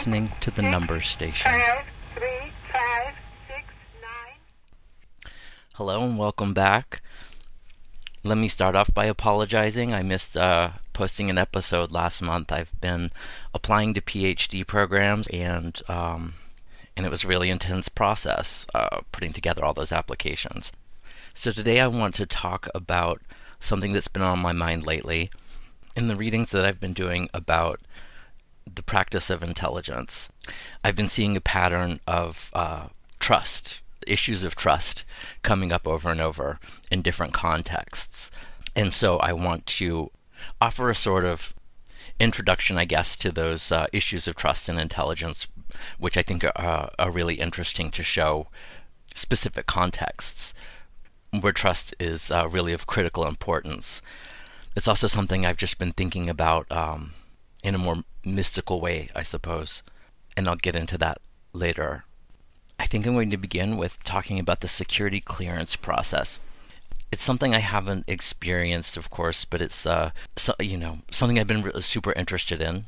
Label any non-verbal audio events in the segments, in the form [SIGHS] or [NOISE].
Listening to the Numbers Station. Hello and welcome back. Let me start off by apologizing. I missed uh, posting an episode last month. I've been applying to PhD programs, and um, and it was a really intense process uh, putting together all those applications. So today I want to talk about something that's been on my mind lately in the readings that I've been doing about the practice of intelligence. I've been seeing a pattern of uh, trust issues of trust coming up over and over in different contexts. And so I want to offer a sort of introduction, I guess, to those uh, issues of trust and intelligence, which I think are, are really interesting to show specific contexts where trust is uh, really of critical importance. It's also something I've just been thinking about um, in a more mystical way, I suppose, and I'll get into that later. I think I'm going to begin with talking about the security clearance process. It's something I haven't experienced, of course, but it's uh, so, you know something I've been really super interested in.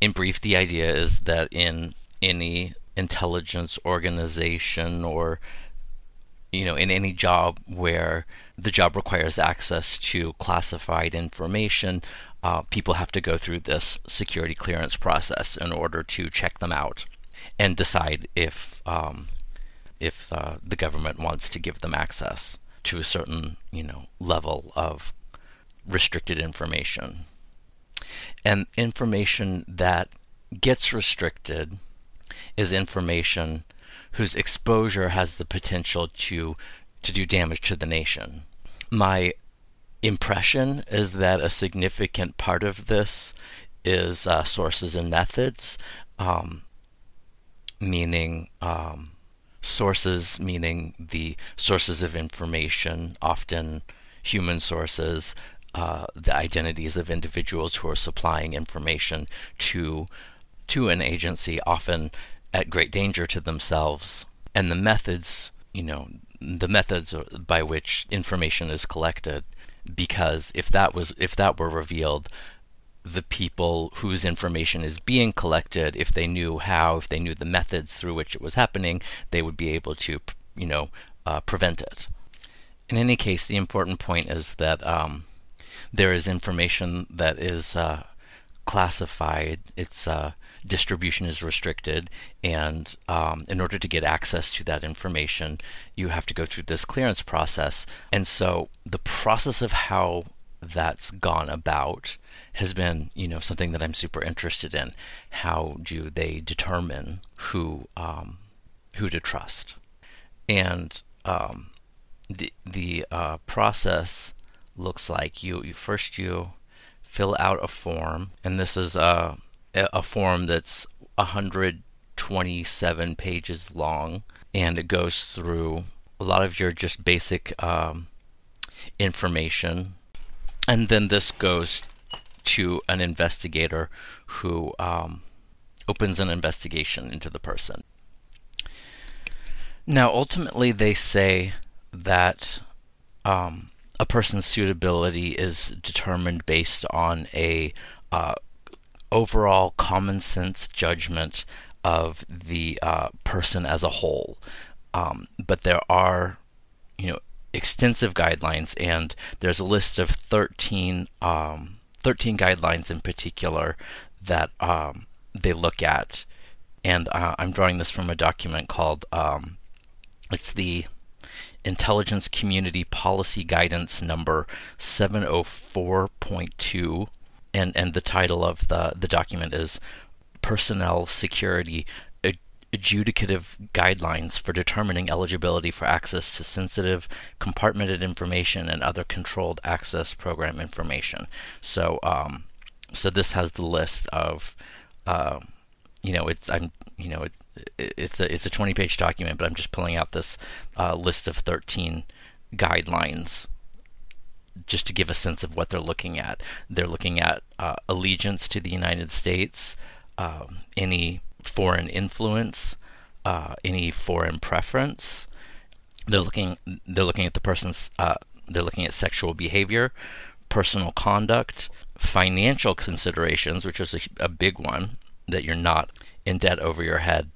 In brief, the idea is that in any intelligence organization or you know in any job where the job requires access to classified information, uh, people have to go through this security clearance process in order to check them out and decide if um, if uh, the government wants to give them access to a certain you know level of restricted information. And information that gets restricted is information whose exposure has the potential to to do damage to the nation. My impression is that a significant part of this is uh, sources and methods. Um, meaning um, sources, meaning the sources of information, often human sources, uh, the identities of individuals who are supplying information to to an agency, often at great danger to themselves, and the methods, you know, the methods by which information is collected. Because if that was if that were revealed, the people whose information is being collected, if they knew how, if they knew the methods through which it was happening, they would be able to, you know, uh, prevent it. In any case, the important point is that um, there is information that is uh, classified. Its uh, distribution is restricted, and um, in order to get access to that information, you have to go through this clearance process. And so, the process of how that's gone about has been, you know, something that I'm super interested in. How do they determine who um, who to trust? And um, the the uh, process looks like you, you first you fill out a form, and this is a a form that's 127 pages long, and it goes through a lot of your just basic um, information and then this goes to an investigator who um, opens an investigation into the person. Now, ultimately, they say that um, a person's suitability is determined based on a uh, overall common sense judgment of the uh, person as a whole. Um, but there are, you know, extensive guidelines, and there's a list of 13, um, 13 guidelines in particular that um, they look at. And uh, I'm drawing this from a document called um, it's the Intelligence Community Policy Guidance number 704.2, and and the title of the the document is Personnel Security adjudicative guidelines for determining eligibility for access to sensitive, compartmented information and other controlled access program information. So, um, so this has the list of, uh, you know, it's I'm, you know, it, it's a it's a 20 page document, but I'm just pulling out this uh, list of 13 guidelines just to give a sense of what they're looking at. They're looking at uh, allegiance to the United States, um, any foreign influence, uh, any foreign preference. They're looking they're looking at the person's uh, they're looking at sexual behavior, personal conduct, financial considerations, which is a, a big one, that you're not in debt over your head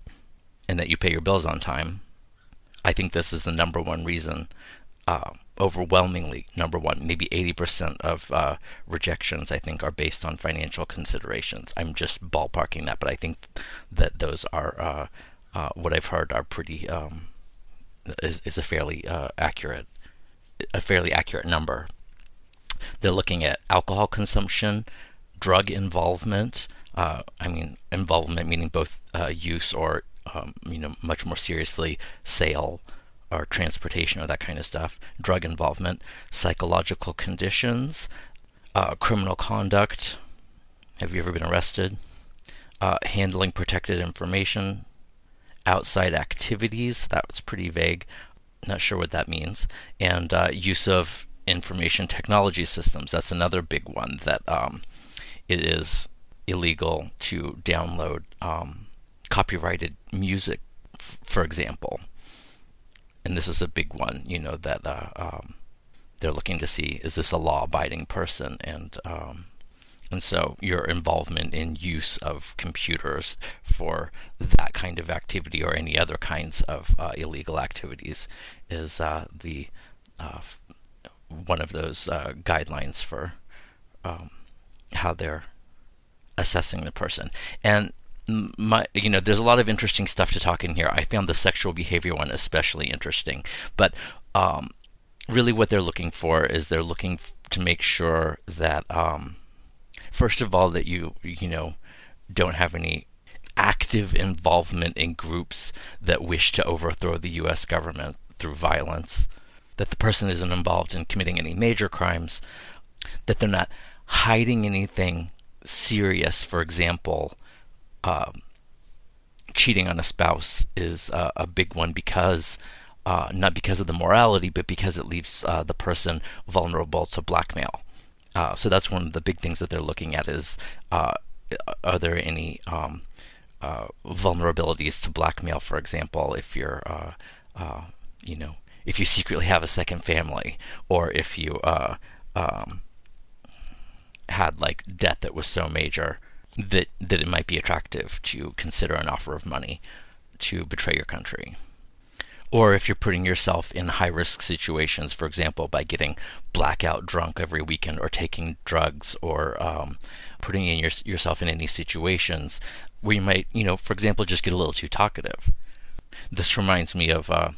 and that you pay your bills on time. I think this is the number one reason, uh, overwhelmingly number one, maybe 80% of uh, rejections, I think, are based on financial considerations. I'm just ballparking that, but I think that those are uh, uh what I've heard are pretty um, is, is a fairly uh, accurate a fairly accurate number. They're looking at alcohol consumption, drug involvement. Uh, I mean, involvement meaning both use or um, you know, much more seriously sale or transportation or that kind of stuff, drug involvement, psychological conditions, uh, criminal conduct. Have you ever been arrested? Uh, handling protected information, outside activities. That was pretty vague. Not sure what that means. And uh, use of information technology systems. That's another big one that um, it is illegal to download um, copyrighted music, f- for example. And this is a big one, you know, that uh, um, they're looking to see is this a law abiding person? And um, and so your involvement in use of computers for that kind of activity or any other kinds of uh, illegal activities is uh, the uh, one of those uh, guidelines for um, how they're assessing the person. And my you know there's a lot of interesting stuff to talk in here. I found the sexual behavior one especially interesting. But um, really what they're looking for is they're looking f- to make sure that um, first of all that you you know don't have any active involvement in groups that wish to overthrow the US government through violence that the person isn't involved in committing any major crimes that they're not hiding anything serious. For example um, cheating on a spouse is uh, a big one because uh, not because of the morality, but because it leaves uh, the person vulnerable to blackmail. Uh, so that's one of the big things that they're looking at is uh, are there any um, uh, vulnerabilities to blackmail? For example, if you're you know if you secretly have a second family, or if you um, had like debt that was so major that that it might be attractive to consider an offer of money to betray your country. Or if you're putting yourself in high risk situations, for example, by getting blackout drunk every weekend or taking drugs or um, putting in your, yourself in any situations where you might, you know, for example, just get a little too talkative. This reminds me of uh,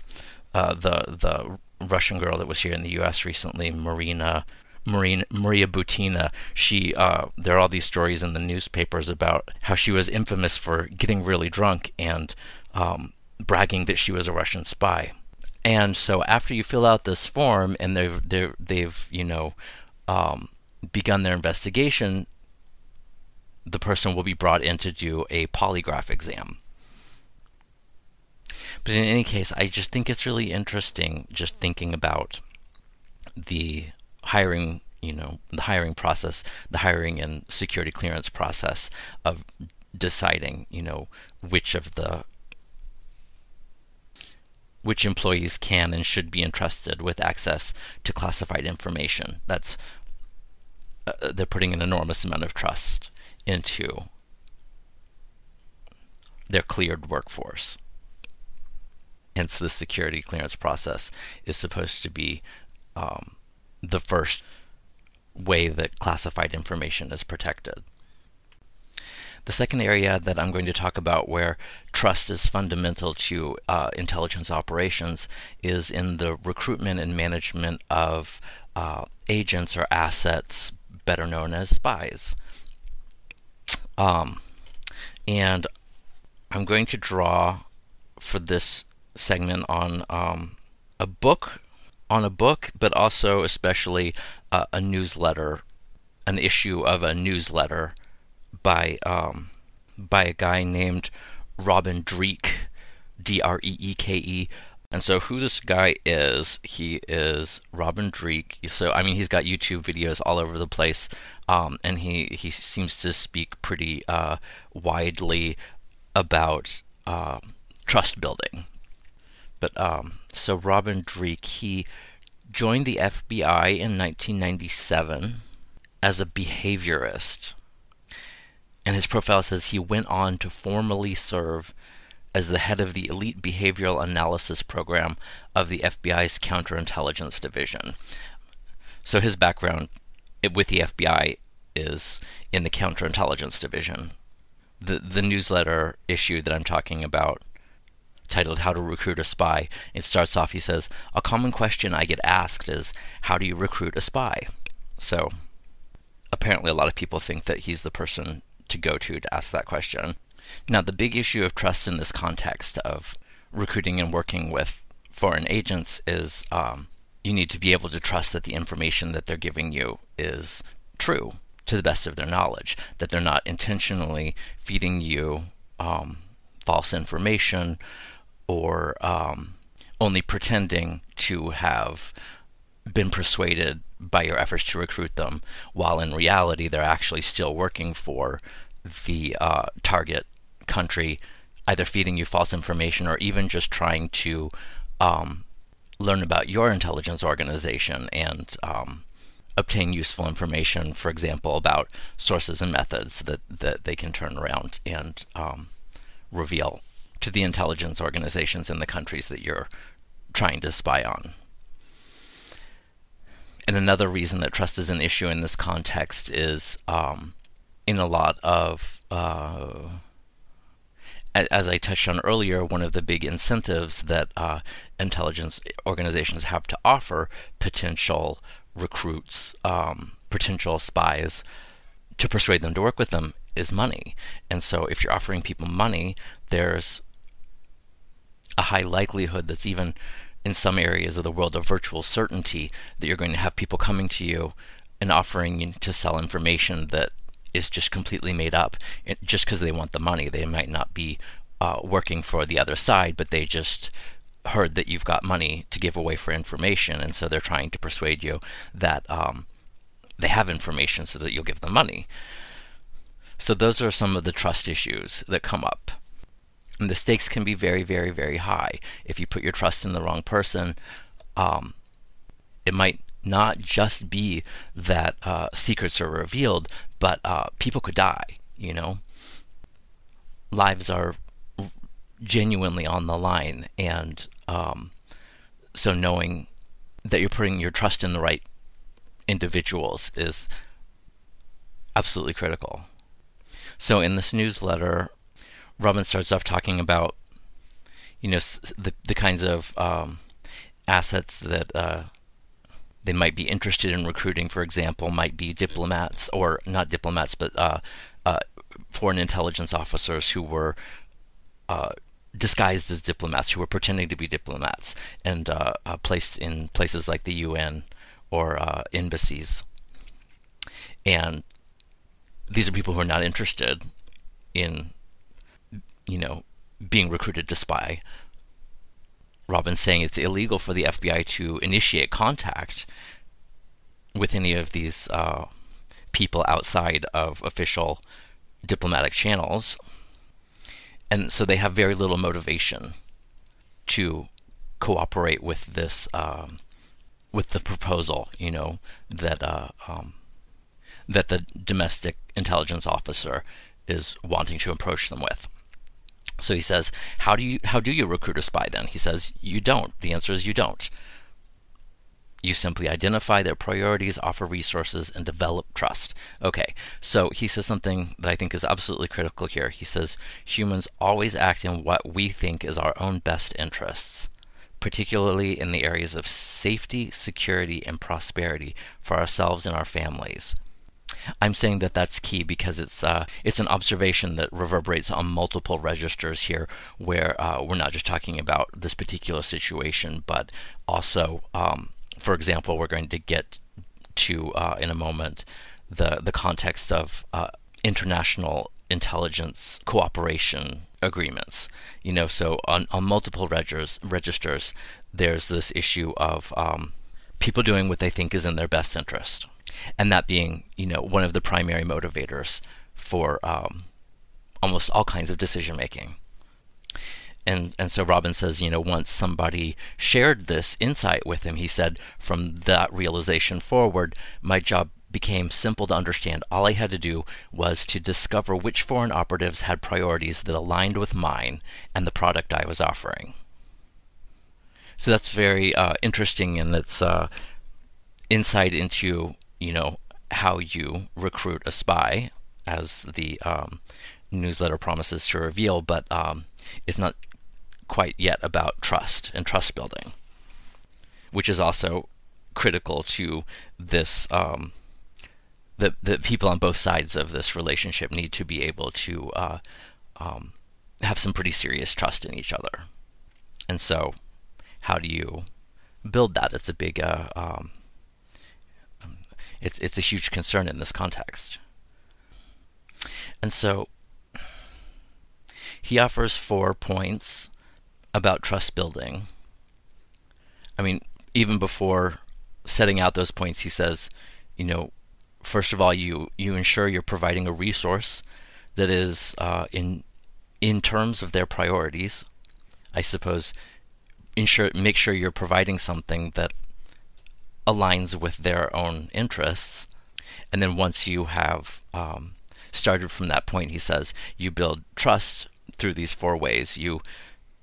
uh, the the Russian girl that was here in the U.S. recently, Marina Maria Butina, she uh, there are all these stories in the newspapers about how she was infamous for getting really drunk and um, bragging that she was a Russian spy. And so after you fill out this form and they've they've, they've you know um, begun their investigation, the person will be brought in to do a polygraph exam. But in any case, I just think it's really interesting just thinking about the hiring you know the hiring process the hiring and security clearance process of deciding you know which of the which employees can and should be entrusted with access to classified information. That's uh, uh they're putting an enormous amount of trust into their cleared workforce. Hence the security clearance process is supposed to be um, the first way that classified information is protected. The second area that I'm going to talk about where trust is fundamental to uh, intelligence operations is in the recruitment and management of uh, agents or assets, better known as spies. Um, and I'm going to draw for this segment on um, a book on a book, but also especially uh, a newsletter, an issue of a newsletter by um, by a guy named Robin Dreeke, D R E E K E. And so, who this guy is, he is Robin Dreeke. So, I mean, he's got YouTube videos all over the place, um, and he, he seems to speak pretty uh, widely about uh, trust building. But um, so Robin Dreeke, he joined the FBI in 1997, as a behaviorist. And his profile says he went on to formally serve as the head of the Elite Behavioral Analysis Program of the FBI's Counterintelligence Division. So his background with the FBI is in the Counterintelligence Division. The, the newsletter issue that I'm talking about, titled How to Recruit a Spy, it starts off, he says, A common question I get asked is, How do you recruit a spy? So apparently a lot of people think that he's the person to go to to ask that question. Now, the big issue of trust in this context of recruiting and working with foreign agents is um, you need to be able to trust that the information that they're giving you is true to the best of their knowledge, that they're not intentionally feeding you um, false information or um, only pretending to have been persuaded by your efforts to recruit them, while in reality they're actually still working for the uh, target country, either feeding you false information or even just trying to um, learn about your intelligence organization and um, obtain useful information, for example, about sources and methods that, that they can turn around and um, reveal to the intelligence organizations in the countries that you're trying to spy on. And another reason that trust is an issue in this context is um, in a lot of, uh, as I touched on earlier, one of the big incentives that uh, intelligence organizations have to offer potential recruits, um, potential spies, to persuade them to work with them is money. And so if you're offering people money, there's a high likelihood that's even in some areas of the world a virtual certainty that you're going to have people coming to you and offering to sell information that is just completely made up just because they want the money. They might not be uh, working for the other side, but they just heard that you've got money to give away for information, and so they're trying to persuade you that um, they have information so that you'll give them money. So those are some of the trust issues that come up. And the stakes can be very, very, very high. If you put your trust in the wrong person, um, it might not just be that uh, secrets are revealed, but uh, people could die, you know? Lives are genuinely on the line. And um, so knowing that you're putting your trust in the right individuals is absolutely critical. So in this newsletter, Robin starts off talking about, you know, the the kinds of um, assets that uh, they might be interested in recruiting. For example, might be diplomats or not diplomats, but uh, uh, foreign intelligence officers who were uh, disguised as diplomats, who were pretending to be diplomats, and uh, uh, placed in places like the UN or embassies. And these are people who are not interested in you know, being recruited to spy. Robin's saying it's illegal for the FBI to initiate contact with any of these uh, people outside of official diplomatic channels. And so they have very little motivation to cooperate with this, um, with the proposal, you know, that uh, um, that the domestic intelligence officer is wanting to approach them with. So he says, how do you how do you recruit a spy then? He says, you don't. The answer is you don't. You simply identify their priorities, offer resources, and develop trust. Okay, so he says something that I think is absolutely critical here. He says humans always act in what we think is our own best interests, particularly in the areas of safety, security, and prosperity for ourselves and our families. I'm saying that that's key because it's uh, it's an observation that reverberates on multiple registers here, where uh, we're not just talking about this particular situation, but also, um, for example, we're going to get to uh, in a moment the the context of uh, international intelligence cooperation agreements. You know, so on on multiple registers, registers, there's this issue of um, people doing what they think is in their best interest and that being you know one of the primary motivators for um, almost all kinds of decision making. And and so Robin says, you know, once somebody shared this insight with him, he said, from that realization forward, my job became simple to understand. All I had to do was to discover which foreign operatives had priorities that aligned with mine and the product I was offering. So that's very uh, interesting, and it's uh, insight into you know how you recruit a spy, as the um, newsletter promises to reveal, but um, it's not quite yet about trust and trust building, which is also critical to this. Um, the the people on both sides of this relationship need to be able to uh, um, have some pretty serious trust in each other, and so how do you build that? It's a big uh, um, it's it's a huge concern in this context. And so he offers four points about trust building. I mean, even before setting out those points, he says, you know, first of all, you you ensure you're providing a resource that is uh, in in terms of their priorities. I suppose ensure make sure you're providing something that aligns with their own interests, and then once you have um, started from that point, he says you build trust through these four ways. You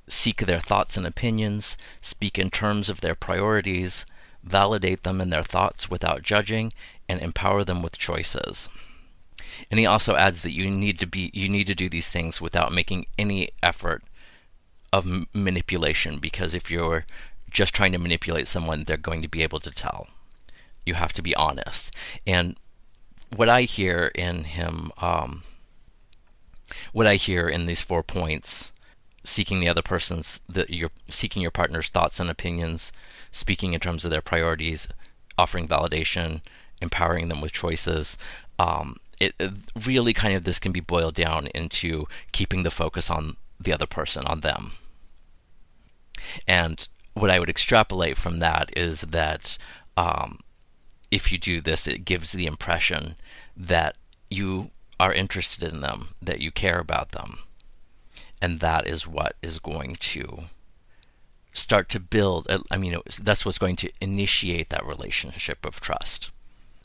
seek their thoughts and opinions, speak in terms of their priorities, validate them in their thoughts without judging, and empower them with choices. And he also adds that you need to be you need to do these things without making any effort of m- manipulation because if you're just trying to manipulate someone, they're going to be able to tell. You have to be honest. And what I hear in him, um, what I hear in these four points, seeking the other person's, the, you're seeking your partner's thoughts and opinions, speaking in terms of their priorities, offering validation, empowering them with choices. Um, it, it really kind of this can be boiled down into keeping the focus on the other person, on them. And what I would extrapolate from that is that um, if you do this, it gives the impression that you are interested in them, that you care about them. And that is what is going to start to build. I mean, that's what's going to initiate that relationship of trust.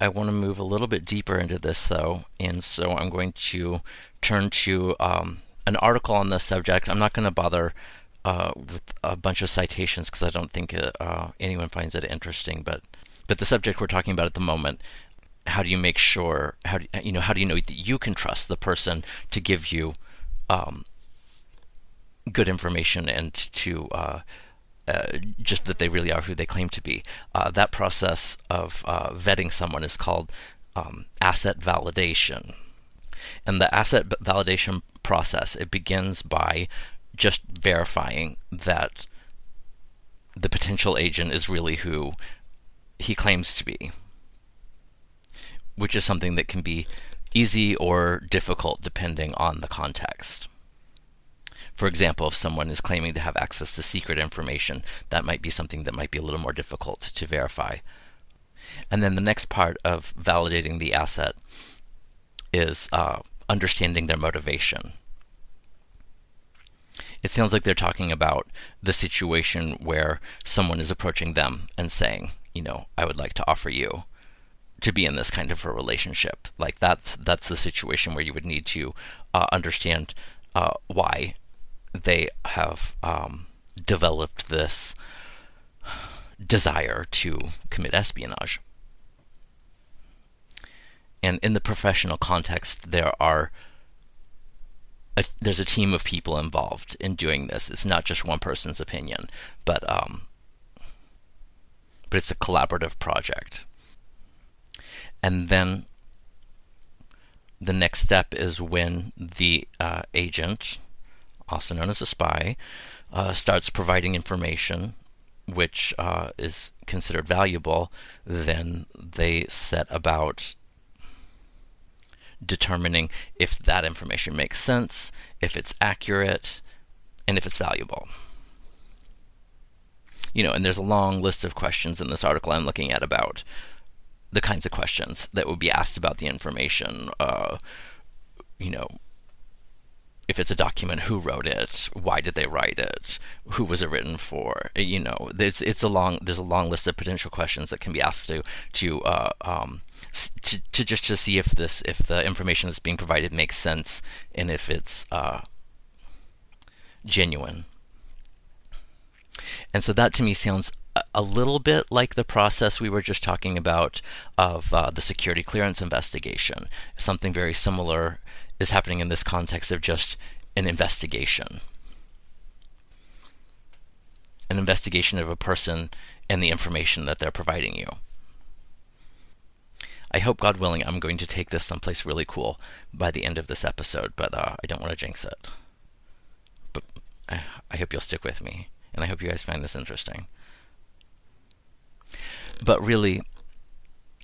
I want to move a little bit deeper into this, though, and so I'm going to turn to um, an article on this subject. I'm not going to bother uh, with a bunch of citations because I don't think uh, uh, anyone finds it interesting. But but the subject we're talking about at the moment, how do you make sure how do you know how do you know that you can trust the person to give you um, good information and to uh, uh, just that they really are who they claim to be. That process of vetting someone is called um, asset validation. And the asset validation process it begins by just verifying that the potential agent is really who he claims to be, which is something that can be easy or difficult depending on the context. For example, if someone is claiming to have access to secret information, that might be something that might be a little more difficult to verify. And then the next part of validating the asset is uh, understanding their motivation it sounds like they're talking about the situation where someone is approaching them and saying, you know, I would like to offer you to be in this kind of a relationship. Like that's that's the situation where you would need to uh, understand uh, why they have um, developed this desire to commit espionage. And in the professional context, there are a, there's a team of people involved in doing this. It's not just one person's opinion, but um, but it's a collaborative project. And then the next step is when the uh, agent, also known as a spy, uh, starts providing information which uh, is considered valuable. Then they set about determining if that information makes sense, if it's accurate, and if it's valuable. You know, and there's a long list of questions in this article I'm looking at about the kinds of questions that would be asked about the information. Uh, you know, if it's a document, who wrote it, why did they write it, who was it written for? You know, it's it's a long there's a long list of potential questions that can be asked to to uh, um, to, to just to see if this if the information that's being provided makes sense and if it's uh, genuine. And so that to me sounds a little bit like the process we were just talking about of uh, the security clearance investigation. Something very similar is happening in this context of just an investigation. An investigation of a person and the information that they're providing you. I hope, God willing, I'm going to take this someplace really cool by the end of this episode, but uh, I don't want to jinx it. But I, I hope you'll stick with me, and I hope you guys find this interesting. But really,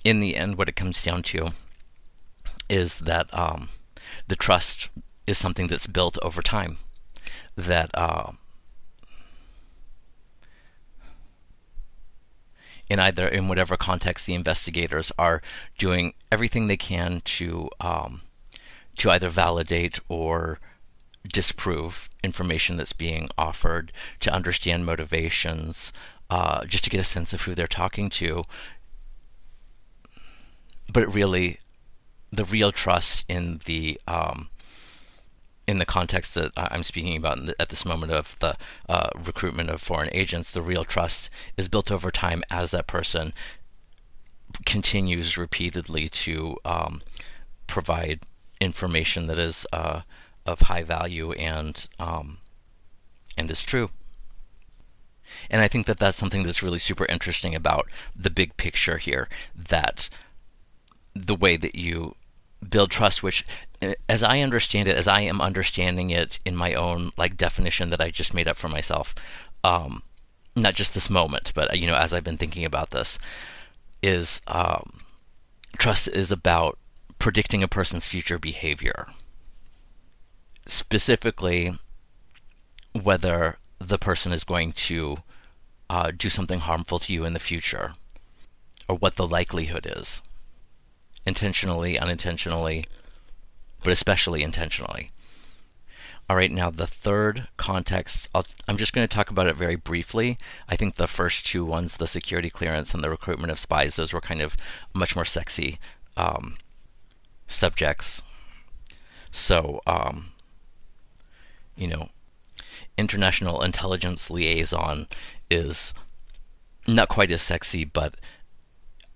in the end, what it comes down to is that um, the trust is something that's built over time. That uh, in either in whatever context the investigators are doing everything they can to um, to either validate or disprove information that's being offered, to understand motivations, uh, just to get a sense of who they're talking to. But really, the real trust in the um, in the context that I'm speaking about the, at this moment of the uh, recruitment of foreign agents, the real trust is built over time as that person continues repeatedly to um, provide information that is uh, of high value and um, and is true. And I think that that's something that's really super interesting about the big picture here. That the way that you build trust, which, as I understand it, as I am understanding it in my own like definition that I just made up for myself, um, not just this moment, but you know, as I've been thinking about this, is um, trust is about predicting a person's future behavior, specifically whether the person is going to uh, do something harmful to you in the future, or what the likelihood is intentionally, unintentionally, but especially intentionally. All right, now the third context, i am just going to talk about it very briefly. I think the first two ones, the security clearance and the recruitment of spies, those were kind of much more sexy um, subjects. So, um, you know, international intelligence liaison is not quite as sexy, but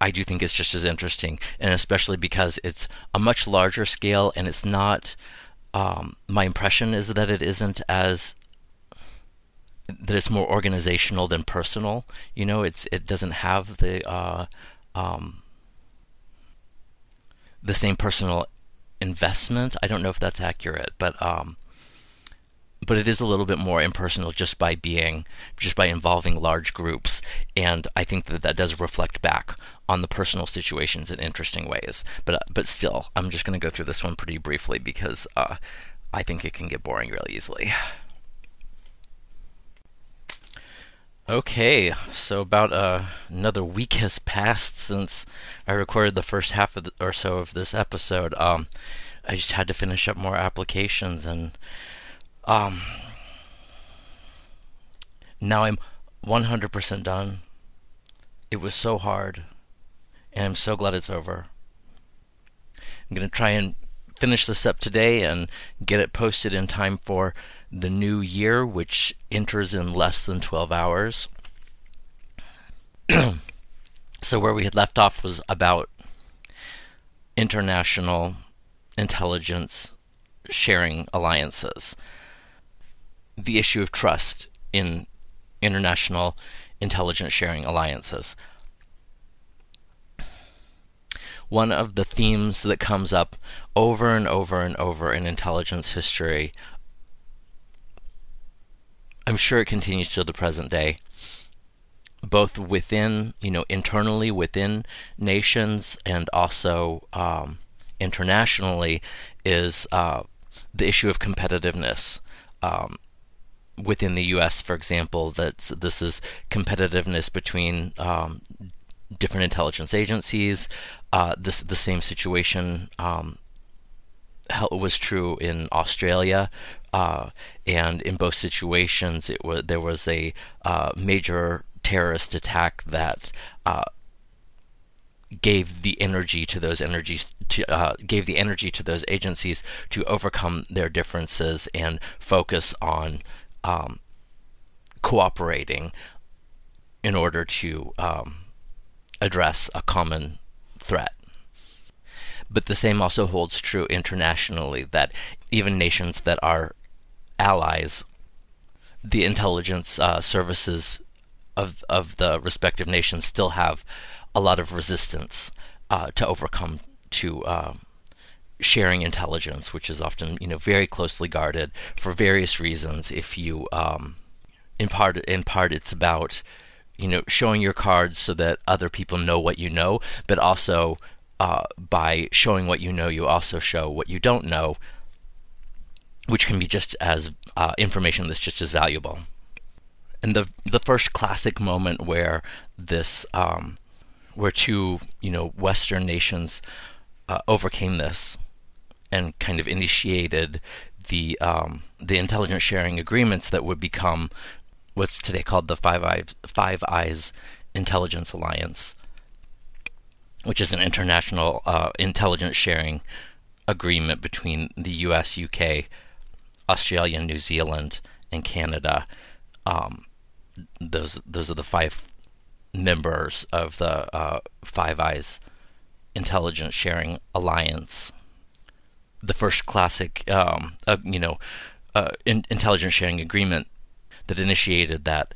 I do think it's just as interesting, and especially because it's a much larger scale, and it's not. Um, my impression is that it isn't as that it's more organizational than personal. You know, it's it doesn't have the uh, um, the same personal investment. I don't know if that's accurate, but um, but it is a little bit more impersonal just by being just by involving large groups and i think that that does reflect back on the personal situations in interesting ways but uh, but still i'm just going to go through this one pretty briefly because uh, i think it can get boring really easily Okay, so about uh, another week has passed since I recorded the first half the, or so of this episode. Um, I just had to finish up more applications, and um, now I'm 100% done. It was so hard, and I'm so glad it's over. I'm going to try and finish this up today and get it posted in time for the new year, which enters in less than 12 hours. [CLEARS THROAT] so, where we had left off was about international intelligence sharing alliances the issue of trust in international intelligence sharing alliances. One of the themes that comes up over and over and over in intelligence history, I'm sure it continues to the present day, both within, you know, internally within nations and also um, internationally, is uh, the issue of competitiveness. Um, within the U.S., for example, that this is competitiveness between um, different intelligence agencies. Uh, this the same situation um, was true in Australia, uh, and in both situations, it was there was a uh, major terrorist attack that uh, gave the energy to those energies to uh, gave the energy to those agencies to overcome their differences and focus on um, cooperating in order to um, address a common threat. But the same also holds true internationally that even nations that are allies, the intelligence uh, services of of the respective nations still have a lot of resistance uh, to overcome to uh, sharing intelligence, which is often you know very closely guarded for various reasons. If you um, in part in part it's about you know showing your cards so that other people know what you know, but also uh, by showing what you know, you also show what you don't know, which can be just as uh, information that's just as valuable. And the the first classic moment where this um, where two you know Western nations uh, overcame this and kind of initiated the um, the intelligence sharing agreements that would become what's today called the Five Eyes Five Eyes Intelligence Alliance which is an international uh, intelligence sharing agreement between the U.S., UK, Australia, New Zealand, and Canada. Um, those those are the five members of the uh, Five Eyes Intelligence Sharing Alliance. The first classic, um, uh, you know, uh, in, intelligence sharing agreement that initiated that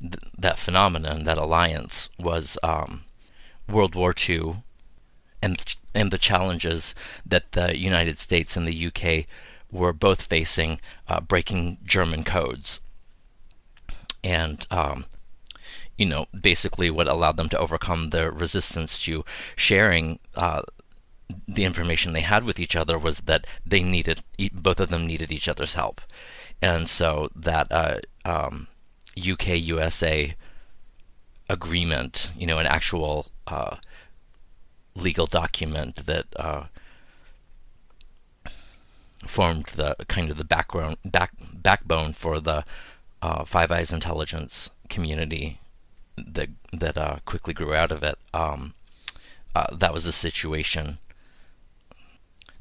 th- that phenomenon, that alliance, was um, World War II and and the challenges that the United States and the UK were both facing, uh, breaking German codes, and um, you know basically what allowed them to overcome their resistance to sharing. Uh, the information they had with each other was that they needed both of them needed each other's help, and so that uh, um, UK USA agreement, you know, an actual uh, legal document that uh, formed the kind of the background back backbone for the uh, Five Eyes intelligence community that that uh, quickly grew out of it. Um, uh, that was the situation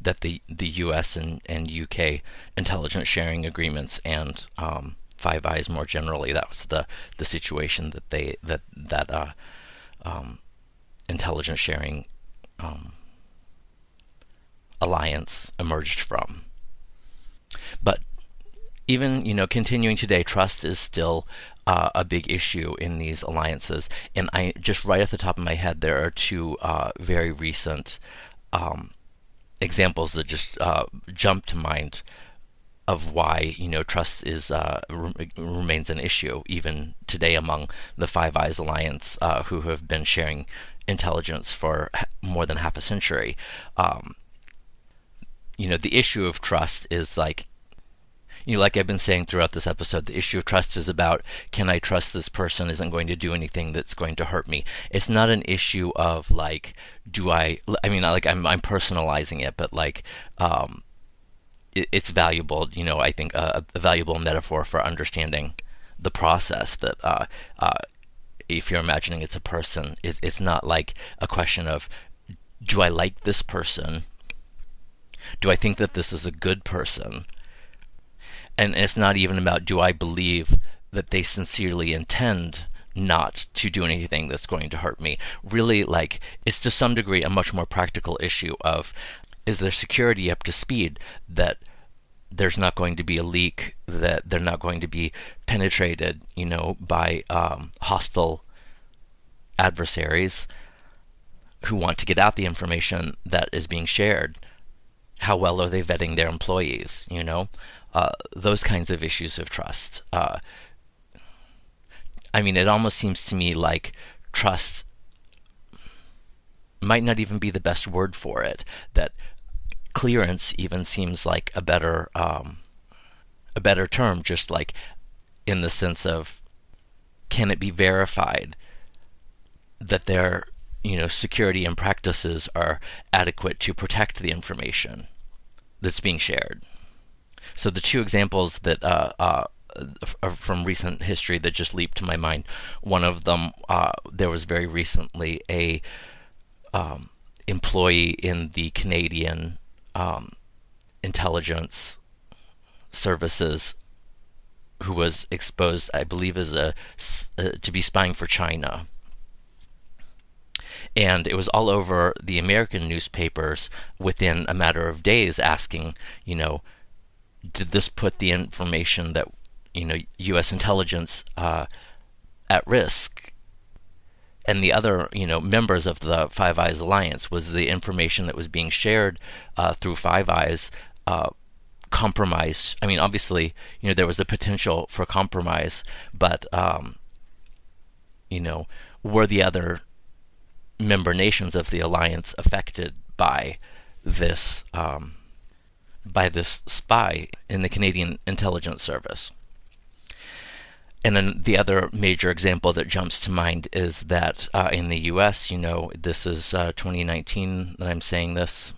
that the the U.S. and, and UK intelligence sharing agreements and um, Five Eyes more generally. That was the the situation that they that that uh, um, intelligence sharing um, alliance emerged from. But even you know continuing today, trust is still uh, a big issue in these alliances. And I just right off the top of my head, there are two uh, very recent um, examples that just uh, jump to mind of why you know trust is uh, re- remains an issue even today among the Five Eyes Alliance, uh, who have been sharing intelligence for more than half a century. Um, you know, the issue of trust is like. You know, like I've been saying throughout this episode, the issue of trust is about can I trust this person isn't going to do anything that's going to hurt me. It's not an issue of like, do I? I mean, like I'm I'm personalizing it, but like, um, it's valuable. You know, I think uh, a valuable metaphor for understanding the process that uh, uh, if you're imagining it's a person, it's, it's not like a question of do I like this person? Do I think that this is a good person? And it's not even about do I believe that they sincerely intend not to do anything that's going to hurt me. Really, like, it's to some degree a much more practical issue of is their security up to speed that there's not going to be a leak that they're not going to be penetrated you know by um, hostile adversaries who want to get out the information that is being shared. How well are they vetting their employees you know? Uh, those kinds of issues of trust uh, i mean it almost seems to me like trust might not even be the best word for it that clearance even seems like a better um, a better term, just like in the sense of can it be verified that their you know security and practices are adequate to protect the information that's being shared. So the two examples that uh, uh, from recent history that just leaped to my mind. One of them, uh, there was very recently a um, employee in the Canadian um, intelligence services who was exposed, I believe, as a uh, to be spying for China. And it was all over the American newspapers within a matter of days, asking, you know, did this put the information that you know U.S. intelligence uh, at risk? And the other, you know, members of the Five Eyes Alliance was the information that was being shared uh, through Five Eyes uh, compromise. I mean, obviously, you know, there was the potential for compromise, but um, you know, were the other member nations of the alliance affected by this um, by this spy in the Canadian intelligence service? And then the other major example that jumps to mind is that uh, in the U.S., you know, this is uh, 2019 that I'm saying this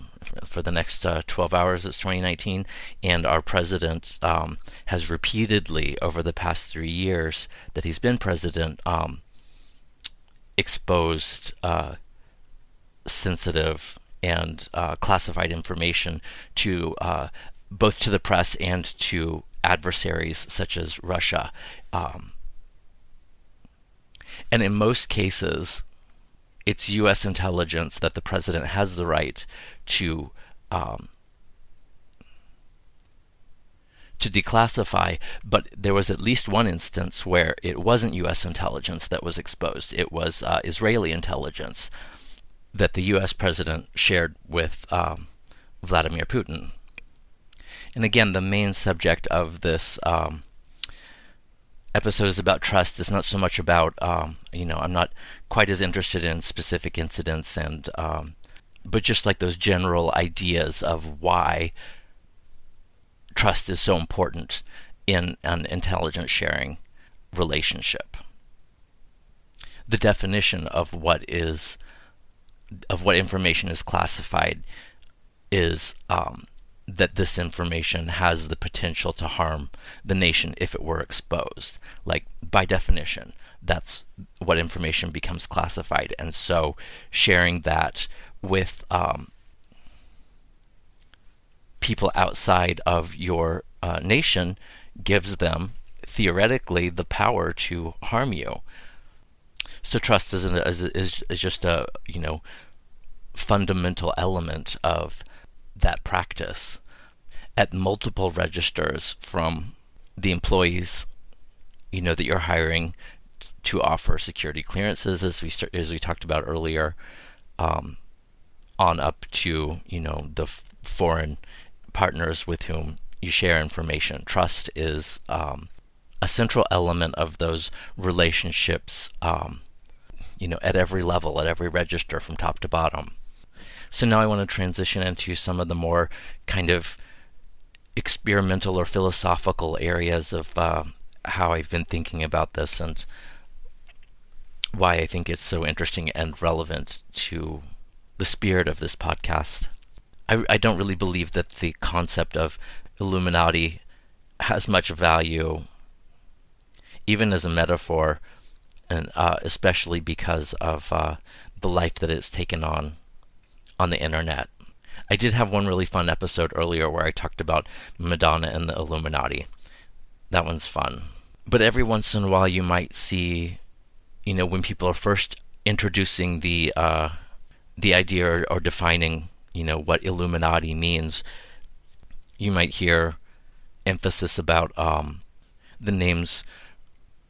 for the next uh, 12 hours. It's 2019, and our president um, has repeatedly, over the past three years that he's been president, um, exposed uh, sensitive and uh, classified information to uh, both to the press and to adversaries such as Russia. Um, and in most cases, it's U.S. intelligence that the president has the right to um, to declassify, but there was at least one instance where it wasn't U.S. intelligence that was exposed. It was uh, Israeli intelligence that the U.S. president shared with um, Vladimir Putin. And again, the main subject of this um, episode is about trust. It's not so much about, um, you know, I'm not quite as interested in specific incidents and, um, but just like those general ideas of why trust is so important in an intelligence sharing relationship. The definition of what is of what information is classified is um, that this information has the potential to harm the nation if it were exposed. Like, by definition, that's what information becomes classified. And so, sharing that with um, people outside of your uh, nation gives them, theoretically, the power to harm you. So, trust is, is, is, is just a, you know, fundamental element of that practice at multiple registers from the employees you know that you're hiring to offer security clearances as we start, as we talked about earlier um, on up to you know the f- foreign partners with whom you share information. Trust is um, a central element of those relationships um, you know at every level at every register from top to bottom so now I want to transition into some of the more kind of experimental or philosophical areas of uh, how I've been thinking about this and why I think it's so interesting and relevant to the spirit of this podcast. I, I don't really believe that the concept of Illuminati has much value, even as a metaphor, and uh, especially because of uh, the life that it's taken on on the internet. I did have one really fun episode earlier where I talked about Madonna and the Illuminati. That one's fun. But every once in a while, you might see, you know, when people are first introducing the uh, the idea or, or defining, you know, what Illuminati means, you might hear emphasis about um, the names,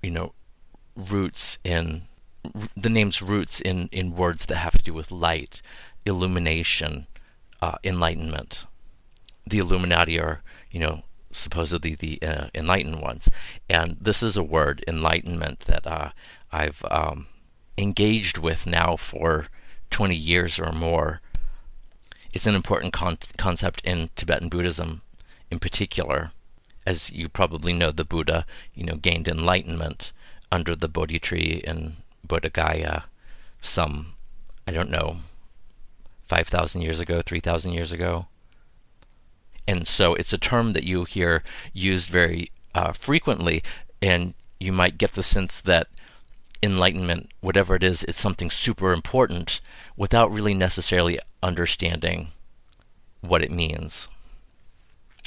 you know, roots in the name's roots in, in words that have to do with light, illumination, uh, enlightenment. The Illuminati are, you know, supposedly the uh, enlightened ones, and this is a word, enlightenment, that uh, I've um, engaged with now for 20 years or more. It's an important con- concept in Tibetan Buddhism, in particular. As you probably know, the Buddha, you know, gained enlightenment under the Bodhi tree in Bodh Gaya, some, I don't know, 5,000 years ago, 3,000 years ago. And so it's a term that you hear used very uh, frequently, and you might get the sense that enlightenment, whatever it is, it's something super important without really necessarily understanding what it means.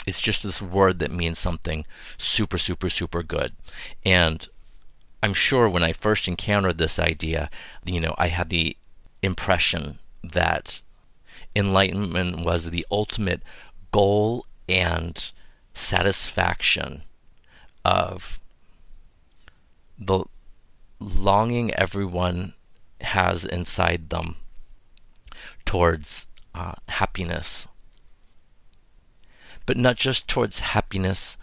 It's just this word that means something super, super, super good. And I'm sure when I first encountered this idea, you know, I had the impression that enlightenment was the ultimate goal and satisfaction of the longing everyone has inside them towards uh, happiness. But not just towards happiness,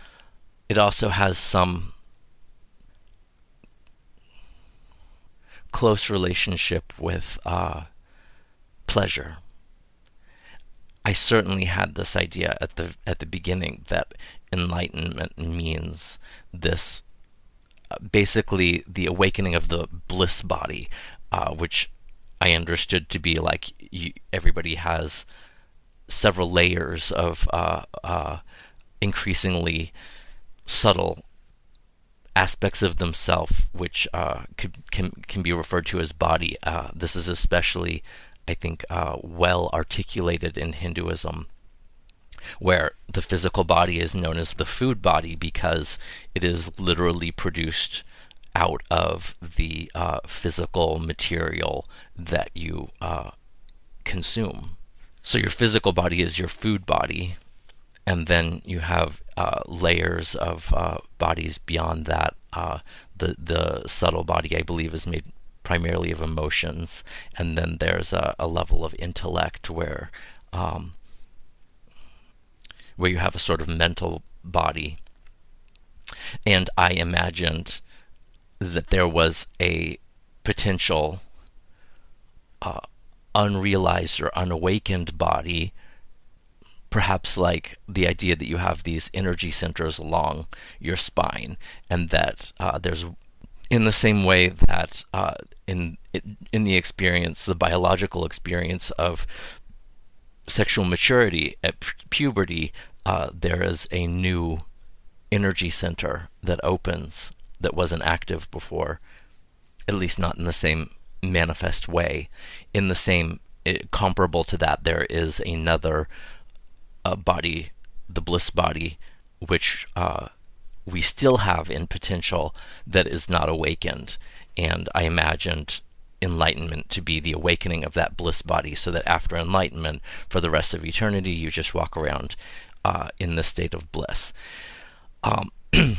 it also has some close relationship with uh, pleasure. I certainly had this idea at the at the beginning that enlightenment means this uh, basically the awakening of the bliss body, uh, which I understood to be like you, everybody has several layers of uh, uh, increasingly subtle aspects of themselves, which uh, could, can can be referred to as body. This is especially, I think, uh, well articulated in Hinduism, where the physical body is known as the food body because it is literally produced out of the uh, physical material that you uh, consume. So your physical body is your food body, and then you have uh, layers of uh, bodies beyond that. Uh, the the subtle body, I believe, is made primarily of emotions, and then there's a, a level of intellect where um, where you have a sort of mental body. And I imagined that there was a potential uh, unrealized or unawakened body, perhaps like the idea that you have these energy centers along your spine, and that uh, there's in the same way that uh, in in the experience, the biological experience of sexual maturity at puberty, uh, there is a new energy center that opens that wasn't active before, at least not in the same manifest way. In the same, it, comparable to that, there is another uh, body, the bliss body, which uh, we still have in potential that is not awakened. And I imagined enlightenment to be the awakening of that bliss body so that after enlightenment, for the rest of eternity, you just walk around uh, in the state of bliss. Um, [CLEARS THROAT]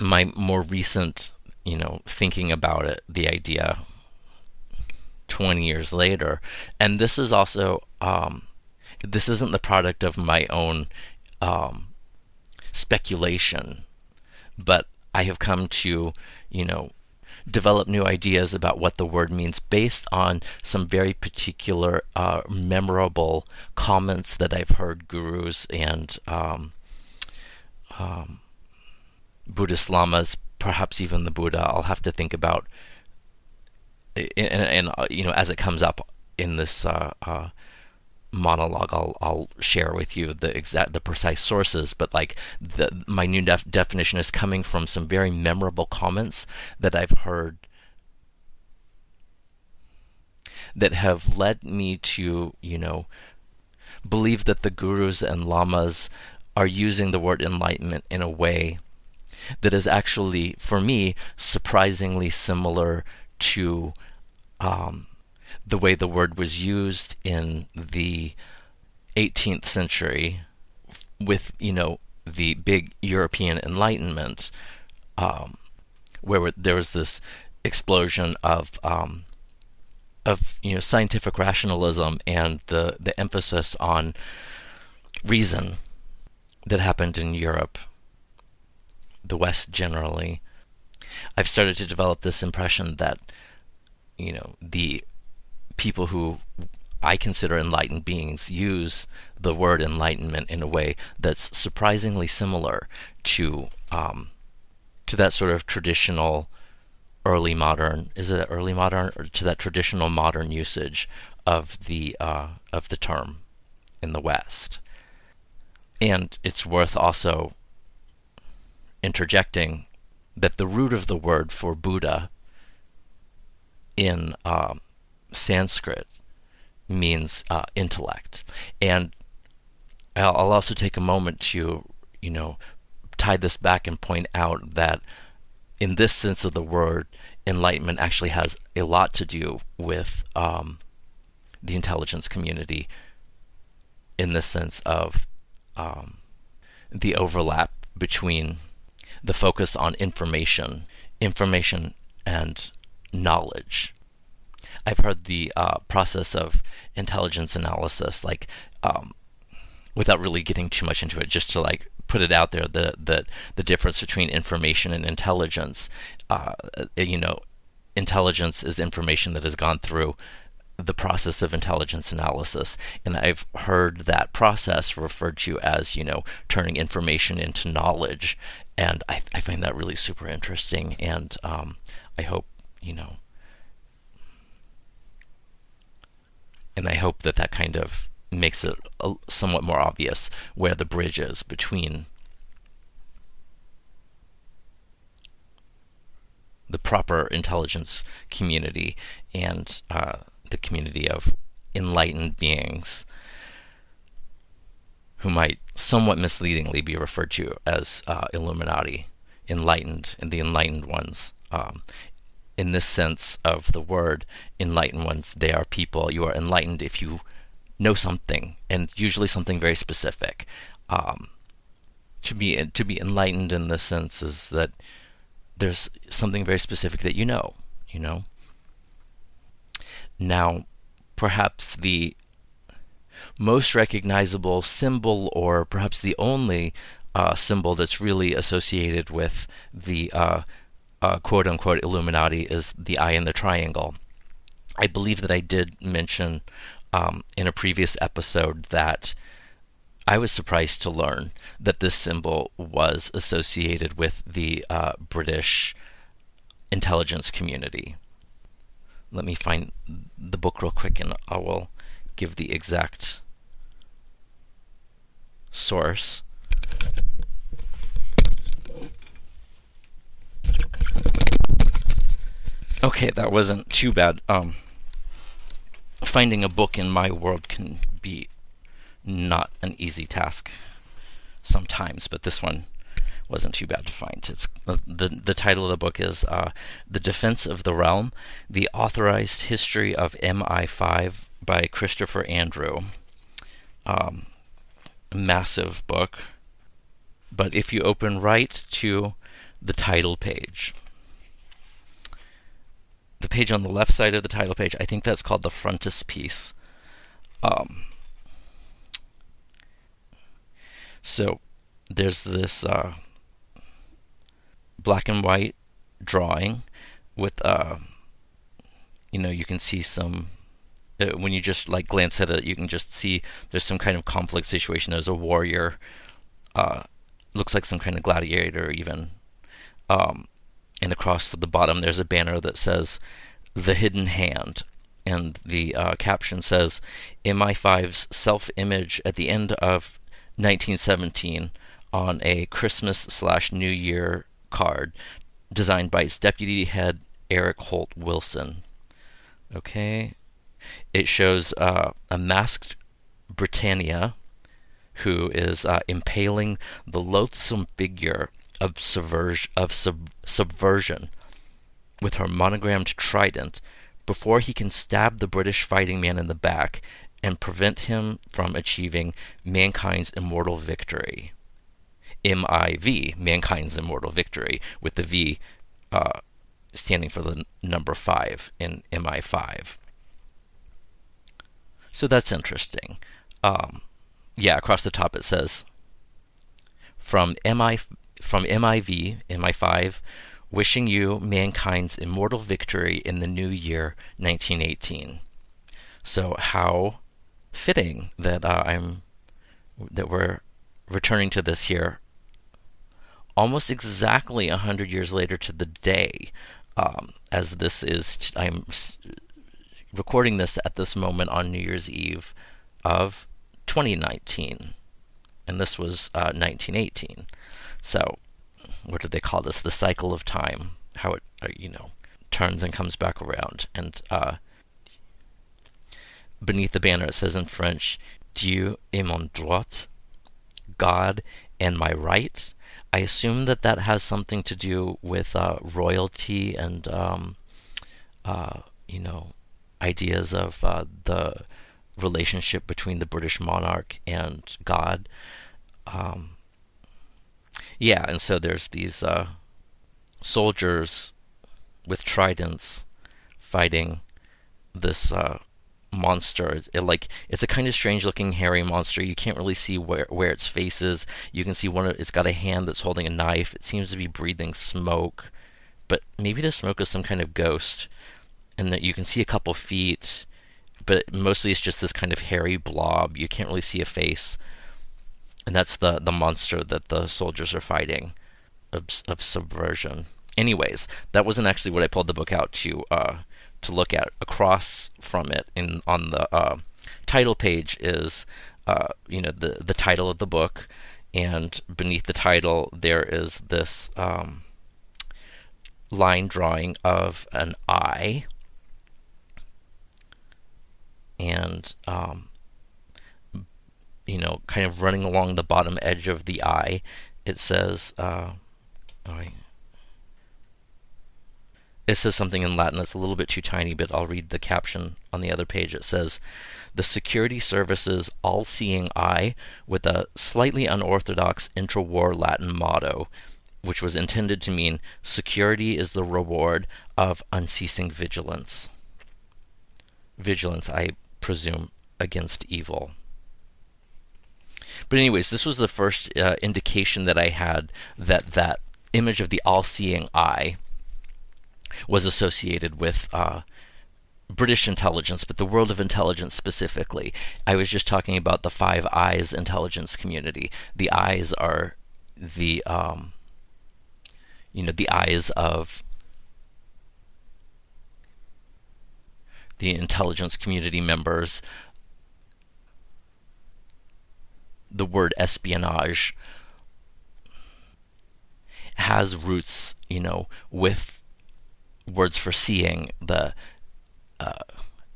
my more recent, you know, thinking about it, the idea 20 years later, and this is also, um, this isn't the product of my own um, speculation, but I have come to, you know, develop new ideas about what the word means based on some very particular, uh, memorable comments that I've heard gurus and um, um, Buddhist lamas, perhaps even the Buddha. I'll have to think about, and, and uh, you know, as it comes up in this uh, uh, monologue, I'll I'll share with you the exact the precise sources. But like the my new def- definition is coming from some very memorable comments that I've heard that have led me to you know believe that the gurus and lamas are using the word enlightenment in a way that is actually, for me, surprisingly similar to um, the way the word was used in the 18th century with, you know, the big European Enlightenment, um, where there was this explosion of um, of you know scientific rationalism and the the emphasis on reason that happened in Europe the West generally, I've started to develop this impression that, you know, the people who I consider enlightened beings use the word enlightenment in a way that's surprisingly similar to um, to that sort of traditional early modern is it early modern or to that traditional modern usage of the uh, of the term in the West. And it's worth also interjecting that the root of the word for Buddha in um, Sanskrit means uh, intellect. And I'll, I'll also take a moment to, you know, tie this back and point out that in this sense of the word, enlightenment actually has a lot to do with um, the intelligence community in the sense of um, the overlap between the focus on information, information and knowledge. I've heard the uh, process of intelligence analysis, like um, without really getting too much into it, just to like put it out there, the the the difference between information and intelligence. Uh, you know, intelligence is information that has gone through the process of intelligence analysis. And I've heard that process referred to as, you know, turning information into knowledge. And I, I find that really super interesting. And um, I hope, you know, and I hope that that kind of makes it a, somewhat more obvious where the bridge is between the proper intelligence community and uh, the community of enlightened beings who might somewhat misleadingly be referred to as uh, Illuminati, enlightened, and the enlightened ones. Um, in this sense of the word, enlightened ones, they are people. You are enlightened if you know something, and usually something very specific. Um, to be to be enlightened in this sense is that there's something very specific that you know. You know. Now, perhaps the most recognizable symbol, or perhaps the only uh, symbol that's really associated with the uh, uh, quote unquote Illuminati, is the eye in the triangle. I believe that I did mention um, in a previous episode that I was surprised to learn that this symbol was associated with the uh, British intelligence community let me find the book real quick and I will give the exact source. Okay, that wasn't too bad. Um, finding a book in my world can be not an easy task sometimes, but this one wasn't too bad to find. It's uh, the the title of the book is uh, "The Defense of the Realm: The Authorized History of MI5" by Christopher Andrew. Um, massive book, but if you open right to the title page, the page on the left side of the title page, I think that's called the frontispiece. Um, so there's this uh, black and white drawing with uh you know you can see some uh, when you just like glance at it you can just see there's some kind of conflict situation. There's a warrior uh looks like some kind of gladiator even um and across the bottom there's a banner that says the hidden hand and the uh, caption says mi5's self-image at the end of 1917 on a christmas slash new year card designed by its deputy head Eric Holt Wilson. Okay, it shows uh, a masked Britannia who is uh, impaling the loathsome figure of, of sub- subversion with her monogrammed trident before he can stab the British fighting man in the back and prevent him from achieving mankind's immortal victory. MIV, Mankind's Immortal Victory, with the V uh, standing for the number 5 in MI5. So that's interesting. Um, yeah, across the top it says from MI from MIV, MI5, wishing you mankind's immortal victory in the new year 1918. So how fitting that uh, I'm that we're returning to this here almost exactly a hundred years later to the day, um, as this is. I'm recording this at this moment on New Year's Eve of 2019. and this was uh, 1918. So, what do they call this? The cycle of time. How it, uh, you know, turns and comes back around. And uh, beneath the banner, it says in French, Dieu et mon droit, God and my rights. I assume that that has something to do with uh, royalty and, um, uh, you know, ideas of uh, the relationship between the British monarch and God. Um, yeah, and so there's these uh, soldiers with tridents fighting this uh, monster. It, like it's a kind of strange looking hairy monster. You can't really see where where its face is. You can see one. Of, it's got a hand that's holding a knife. It seems to be breathing smoke, but maybe the smoke is some kind of ghost. And that you can see a couple feet, but mostly it's just this kind of hairy blob. You can't really see a face. And that's the the monster that the soldiers are fighting of, of subversion. Anyways, that wasn't actually what I pulled the book out to uh, to look at. Across from it, in on the uh, title page is uh, you know the the title of the book, and beneath the title there is this um, line drawing of an eye, and um, you know, kind of running along the bottom edge of the eye, it says. Uh, oh, it says something in Latin that's a little bit too tiny, but I'll read the caption on the other page. It says, The Security Service's all seeing eye with a slightly unorthodox intra-war Latin motto, which was intended to mean security is the reward of unceasing vigilance. Vigilance, I presume, against evil. But anyways, this was the first uh, indication that I had that that image of the all-seeing eye was associated with uh, British intelligence, but the world of intelligence specifically. I was just talking about the Five Eyes intelligence community. The eyes are the um, you know the eyes of the intelligence community members. The word espionage has roots, you know, with words for seeing, the uh,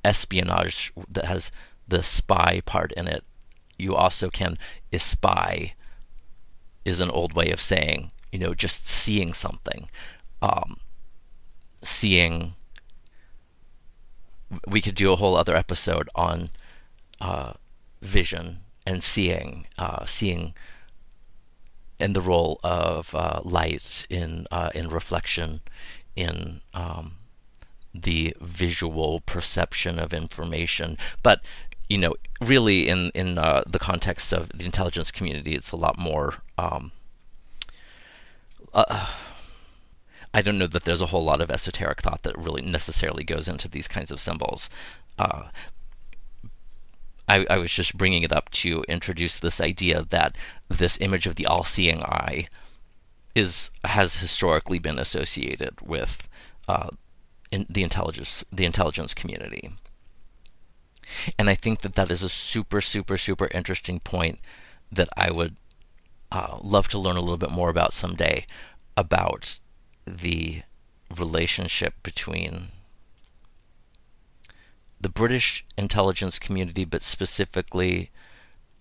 espionage that has the spy part in it. You also can espy is an old way of saying, you know, just seeing something. Um, seeing. We could do a whole other episode on uh, vision and seeing, uh, seeing, and the role of uh, light in uh, in reflection in um, the visual perception of information. But you know, really, in in uh, the context of the intelligence community, it's a lot more. Um, uh, I don't know that there's a whole lot of esoteric thought that really necessarily goes into these kinds of symbols. I, I was just bringing it up to introduce this idea that this image of the all-seeing eye is has historically been associated with uh, in the intelligence the intelligence community. And I think that that is a super super super interesting point that I would uh, love to learn a little bit more about someday about the relationship between the British intelligence community, but specifically,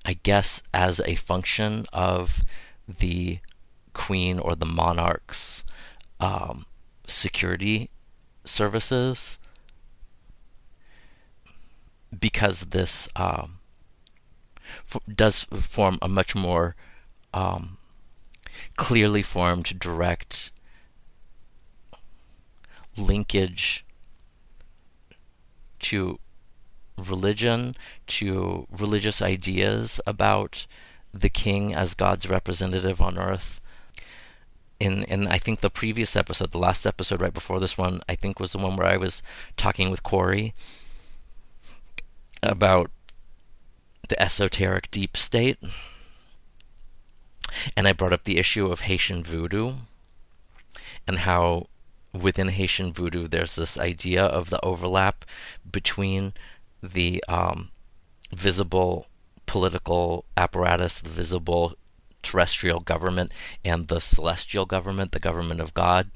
I guess, as a function of the queen or the monarch's um, security services because this um, f- does form a much more um, clearly formed direct linkage to religion, to religious ideas about the king as God's representative on earth, in in I think the previous episode, the last episode right before this one, I think was the one where I was talking with Corey about the esoteric deep state. And I brought up the issue of Haitian voodoo and how within Haitian voodoo there's this idea of the overlap between the um, visible political apparatus, the visible terrestrial government, and the celestial government, the government of God.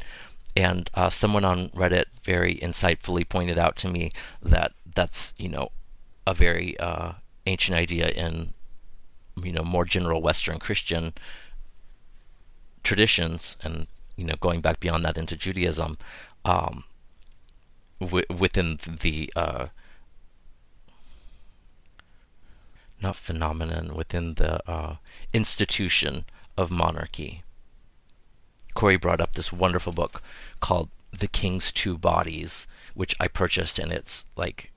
And uh, someone on Reddit very insightfully pointed out to me that that's you know a very uh, ancient idea in you know more general Western Christian traditions, and you know going back beyond that into Judaism, um, w- within the uh, not phenomenon within the uh, institution of monarchy. Corey brought up this wonderful book called The King's Two Bodies, which I purchased, and it's like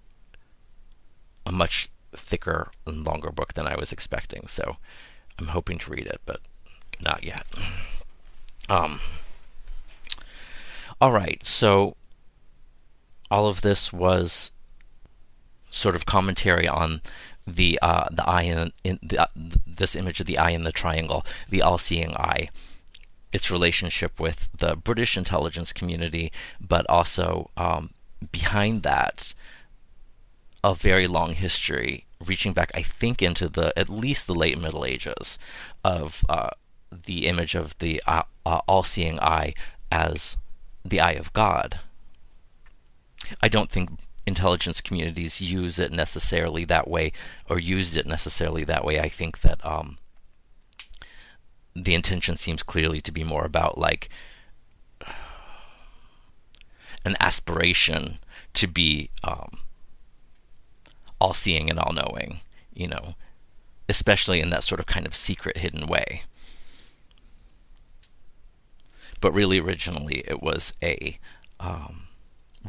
a much thicker and longer book than I was expecting. So I'm hoping to read it, but not yet. Um. All right, so all of this was sort of commentary on the uh, the eye in, in the, uh, this image of the eye in the triangle, the all-seeing eye, its relationship with the British intelligence community, but also um, behind that, a very long history reaching back, I think, into the at least the late Middle Ages, of uh, the image of the uh, uh all-seeing eye as the eye of God. I don't think intelligence communities use it necessarily that way or used it necessarily that way. I think that um, the intention seems clearly to be more about like an aspiration to be um, all seeing and all knowing, you know, especially in that sort of kind of secret, hidden way. But really, originally, it was a um,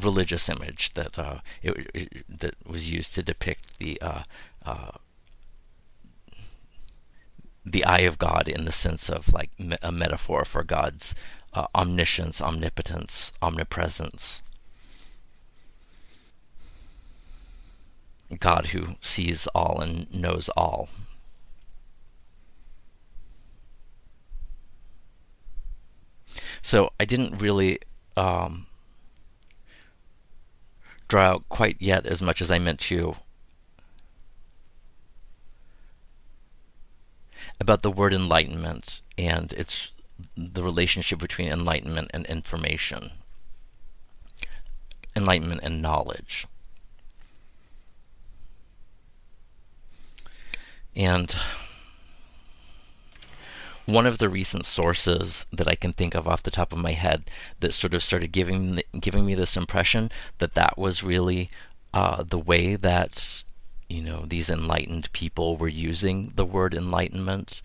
religious image that uh, it, it, that was used to depict the uh, uh, the eye of God in the sense of like me- a metaphor for God's uh, omniscience, omnipotence, omnipresence. God who sees all and knows all. So I didn't really um, draw out quite yet as much as I meant to about the word enlightenment and its the relationship between enlightenment and information, enlightenment and knowledge. And one of the recent sources that I can think of off the top of my head that sort of started giving giving me this impression that that was really uh, the way that you know these enlightened people were using the word enlightenment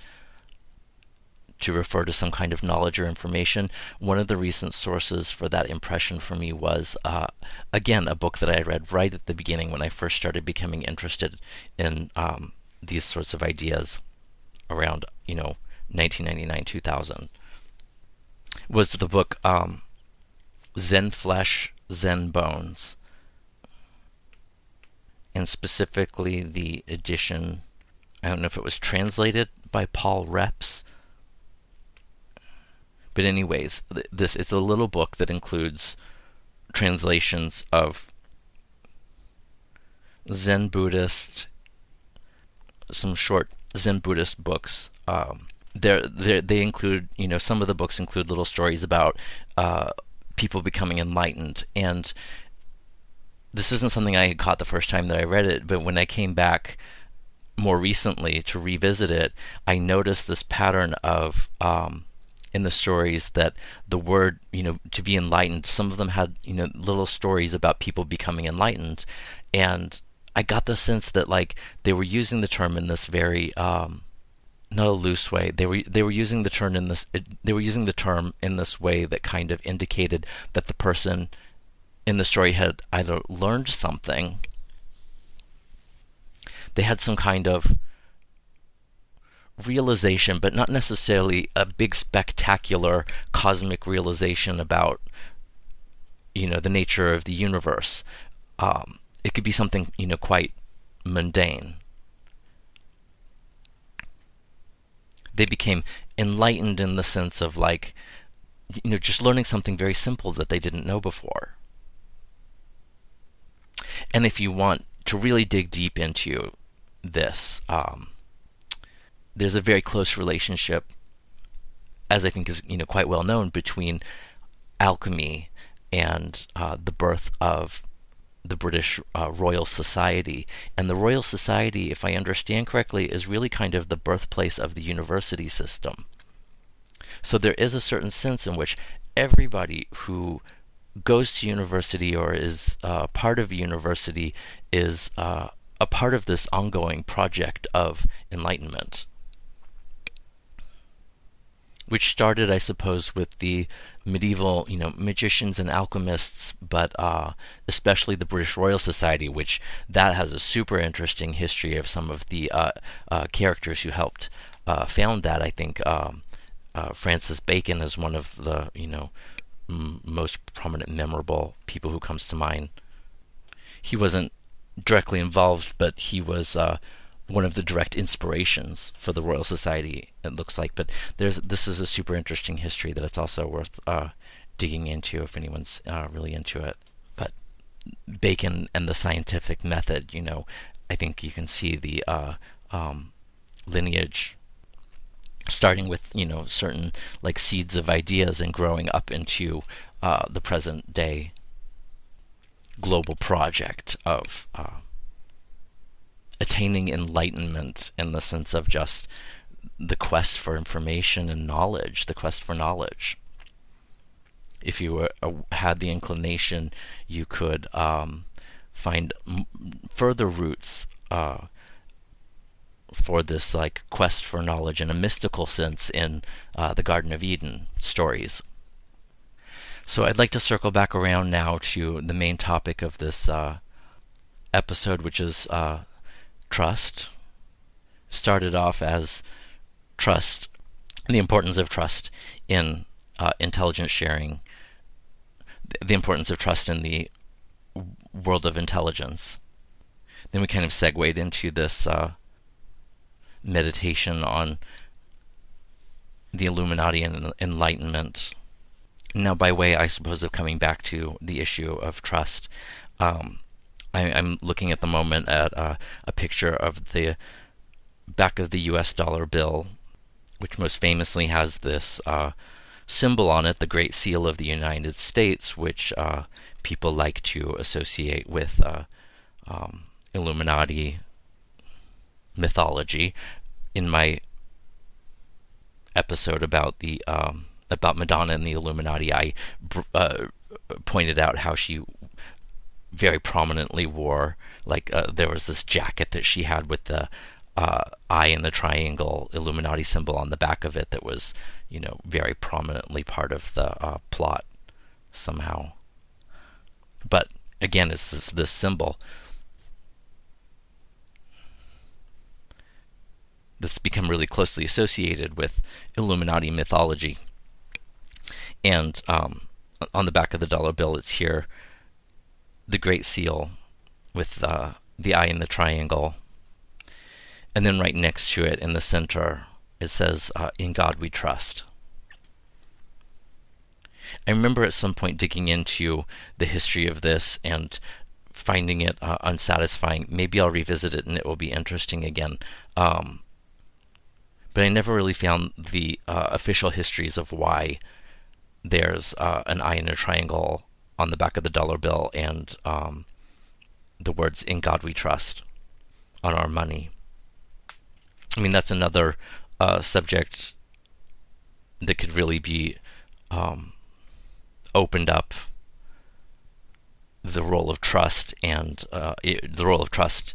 to refer to some kind of knowledge or information. One of the recent sources for that impression for me was, uh, again, a book that I read right at the beginning when I first started becoming interested in um, these sorts of ideas around, you know, 1999 2000 was the book um, Zen Flesh, Zen Bones, and specifically the edition. I don't know if it was translated by Paul Reps, but anyways, this it's a little book that includes translations of Zen Buddhist, some short Zen Buddhist books. Um, they're, they're, they include, you know, some of the books include little stories about uh, people becoming enlightened. And this isn't something I had caught the first time that I read it, but when I came back more recently to revisit it, I noticed this pattern of um, in the stories that the word, you know, to be enlightened. Some of them had, you know, little stories about people becoming enlightened, and I got the sense that like they were using the term in this very um, not a loose way. They were they were using the term in this they were using the term in this way that kind of indicated that the person in the story had either learned something, they had some kind of realization, but not necessarily a big spectacular cosmic realization about you know the nature of the universe. Um, it could be something you know quite mundane they became enlightened in the sense of like you know just learning something very simple that they didn't know before and if you want to really dig deep into this. Um, there's a very close relationship, as I think is you know quite well known, between alchemy and uh, the birth of the British uh, Royal Society. And the Royal Society, if I understand correctly, is really kind of the birthplace of the university system. So there is a certain sense in which everybody who goes to university or is uh, part of a university is uh, a part of this ongoing project of enlightenment which started, I suppose, with the medieval, you know, magicians and alchemists, but uh, especially the British Royal Society, which that has a super interesting history of some of the uh, uh, characters who helped uh, found that. I think um, uh, Francis Bacon is one of the, you know, m- most prominent, memorable people who comes to mind. He wasn't directly involved, but he was uh, one of the direct inspirations for the Royal Society. It looks like, but there's this is a super interesting history that it's also worth uh, digging into if anyone's uh, really into it. But Bacon and the scientific method, you know, I think you can see the uh, um, lineage starting with you know certain like seeds of ideas and growing up into uh, the present day global project of uh, attaining enlightenment in the sense of just the quest for information and knowledge, the quest for knowledge. If you were, uh, had the inclination, you could um, find m- further roots uh, for this like quest for knowledge in a mystical sense in uh, the Garden of Eden stories. So I'd like to circle back around now to the main topic of this uh, episode, which is uh, trust started off as trust, the importance of trust in uh, intelligence sharing, the importance of trust in the world of intelligence. Then we kind of segued into this uh, meditation on the Illuminati and Enlightenment. Now, by way, I suppose, of coming back to the issue of trust, um, I, am looking at the moment at uh, a picture of the back of the U.S. dollar bill, which most famously has this uh, symbol on it, the Great Seal of the United States, which uh, people like to associate with uh, um, Illuminati mythology. In my episode about the um, about Madonna and the Illuminati, I uh, pointed out how she very prominently wore like uh, there was this jacket that she had with the uh, eye in the triangle Illuminati symbol on the back of it that was you know very prominently part of the uh, plot somehow. But again, it's this this symbol that's become really closely associated with Illuminati mythology. And um, on the back of the dollar bill, it's here the Great Seal with uh, the eye in the triangle. And then right next to it in the center, it says, uh, In God we trust. I remember at some point digging into the history of this and finding it uh, unsatisfying. Maybe I'll revisit it and it will be interesting again. Um, but I never really found the uh, official histories of why there's uh, an eye in a triangle on the back of the dollar bill and um, the words "In God We Trust" on our money. I mean, that's another uh, subject that could really be um, opened up. The role of trust and uh, it, the role of trust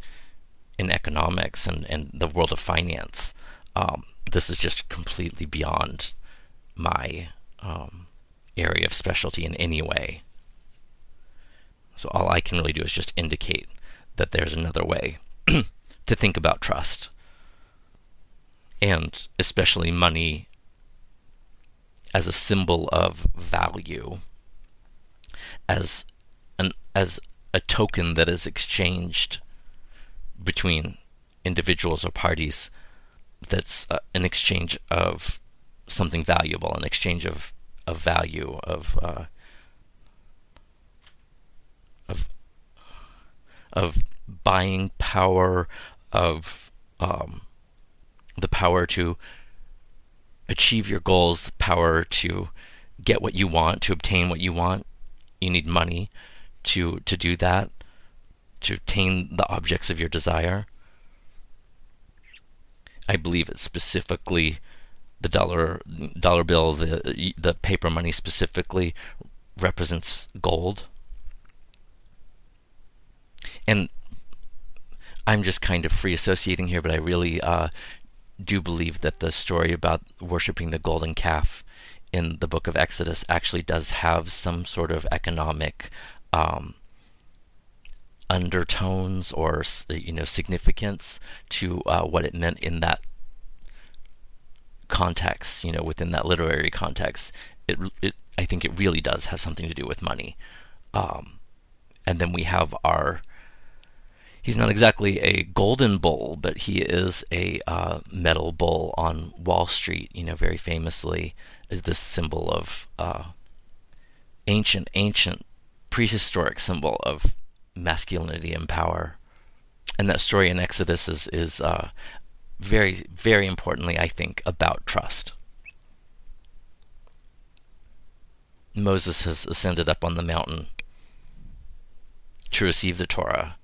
in economics and, and the world of finance. Um, this is just completely beyond my um, area of specialty in any way. So all I can really do is just indicate that there's another way [CLEARS THROAT] to think about trust. And especially money as a symbol of value, as an as a token that is exchanged between individuals or parties that's uh, an exchange of something valuable, an exchange of, of value, of uh, of buying power, of um, the power to achieve your goals, the power to get what you want, to obtain what you want. You need money to to do that, to obtain the objects of your desire. I believe it's specifically the dollar dollar bill, the the paper money specifically represents gold. And I'm just kind of free associating here, but I really uh, do believe that the story about worshiping the golden calf in the book of Exodus actually does have some sort of economic um, undertones or you know significance to uh, what it meant in that context. You know, within that literary context, it, it I think it really does have something to do with money. Um, and then we have our he's not exactly a golden bull, but he is a uh, metal bull on Wall Street. You know, very famously is this symbol of uh, ancient, ancient, prehistoric symbol of masculinity and power. And that story in Exodus is is uh, very, very importantly, I think, about trust. Moses has ascended up on the mountain to receive the Torah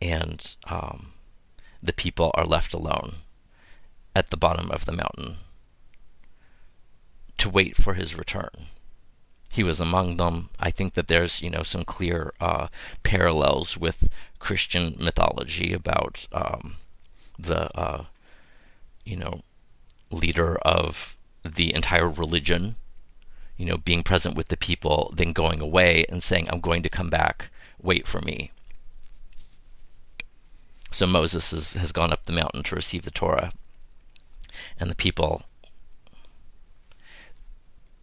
and um, the people are left alone at the bottom of the mountain to wait for his return. He was among them. I think that there's, you know, some clear uh, parallels with Christian mythology about um, the, uh, you know, leader of the entire religion, you know, being present with the people, then going away and saying, "I'm going to come back. Wait for me." So Moses has, has gone up the mountain to receive the Torah, and the people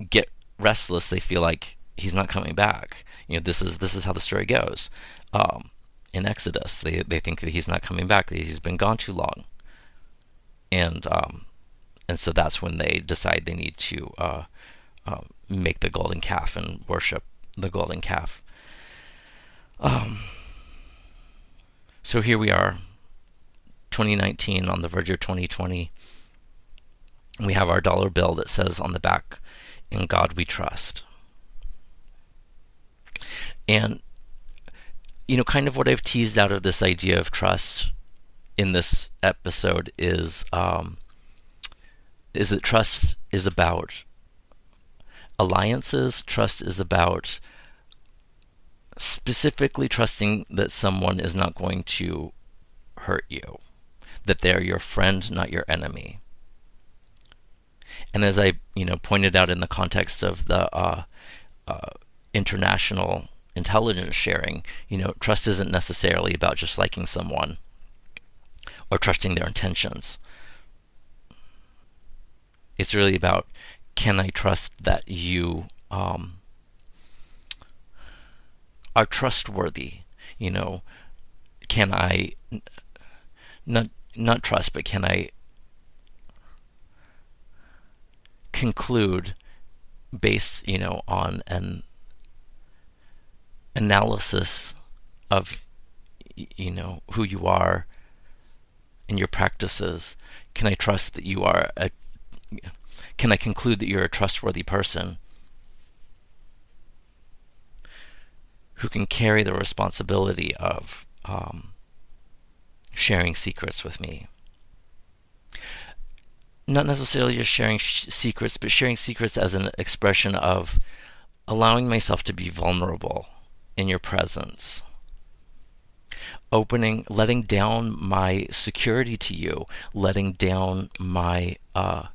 get restless. They feel like he's not coming back. You know, this is this is how the story goes. Um, in Exodus, they they think that he's not coming back. That he's been gone too long, and um, and so that's when they decide they need to uh, uh, make the golden calf and worship the golden calf. Um, so here we are, 2019 on the verge of 2020. We have our dollar bill that says on the back, In God we trust. And, you know, kind of what I've teased out of this idea of trust in this episode is um, is that trust is about alliances, trust is about specifically trusting that someone is not going to hurt you, that they're your friend, not your enemy. And as I, you know, pointed out in the context of the uh, uh, international intelligence sharing, you know, trust isn't necessarily about just liking someone or trusting their intentions. It's really about can I trust that you um, are trustworthy. You know, can I not not trust, but can I conclude based, you know, on an analysis of you know who you are and your practices can i trust that you are a can i conclude that you're a trustworthy person who can carry the responsibility of um, sharing secrets with me. Not necessarily just sharing sh- secrets, but sharing secrets as an expression of allowing myself to be vulnerable in your presence. Opening, letting down my security to you, letting down my uh,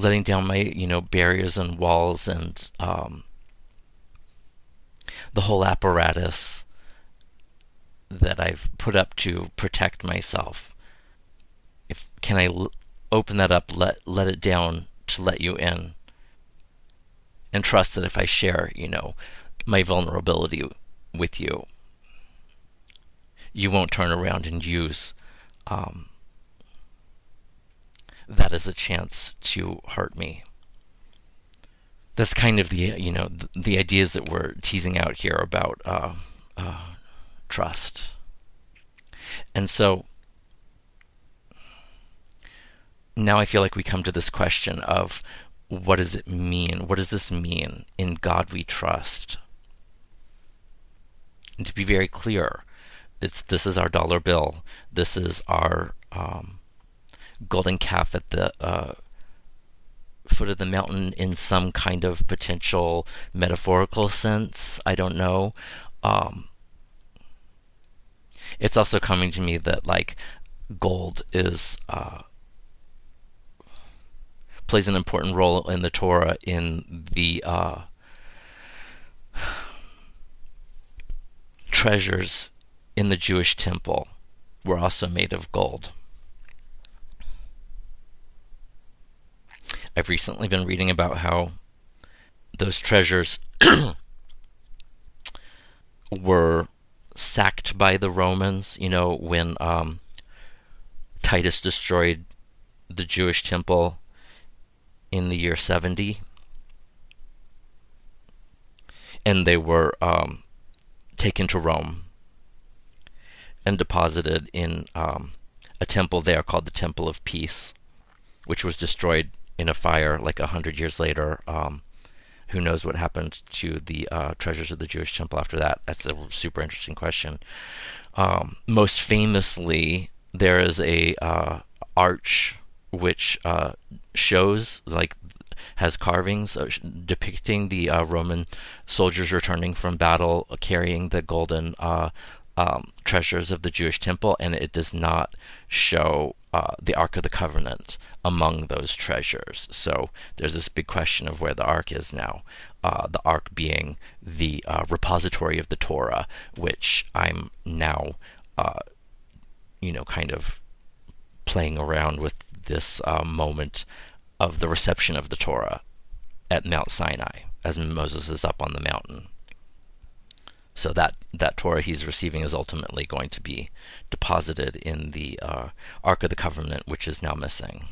letting down my you know barriers and walls and um, the whole apparatus that I've put up to protect myself. If can I l- open that up, let let it down to let you in, and trust that if I share, you know, my vulnerability with you, you won't turn around and use um, that is a chance to hurt me. That's kind of the you know the, the ideas that we're teasing out here about uh, uh, trust. And so now I feel like we come to this question of what does it mean? What does this mean? In God we trust. And to be very clear, it's this is our dollar bill. This is our um, golden calf at the uh, foot of the mountain in some kind of potential metaphorical sense. I don't know. Um, it's also coming to me that like gold is uh, plays an important role in the Torah in the uh, treasures in the Jewish temple were also made of gold. I've recently been reading about how those treasures [CLEARS THROAT] were sacked by the Romans, you know, when um, Titus destroyed the Jewish temple in the year 70. And they were um, taken to Rome and deposited in um, a temple there called the Temple of Peace, which was destroyed in a fire like a hundred years later. Um, who knows what happened to the uh, treasures of the Jewish temple after that? That's a super interesting question. Um, most famously, there is a uh, arch which uh, shows like has carvings uh, depicting the uh, Roman soldiers returning from battle carrying the golden uh, um, treasures of the Jewish temple, and it does not show uh, the Ark of the Covenant among those treasures. So there's this big question of where the Ark is now. Uh, the Ark being the repository of the Torah, which I'm now, you know, kind of playing around with this uh, moment of the reception of the Torah at Mount Sinai as Moses is up on the mountain. So that that Torah he's receiving is ultimately going to be deposited in the uh, Ark of the Covenant, which is now missing.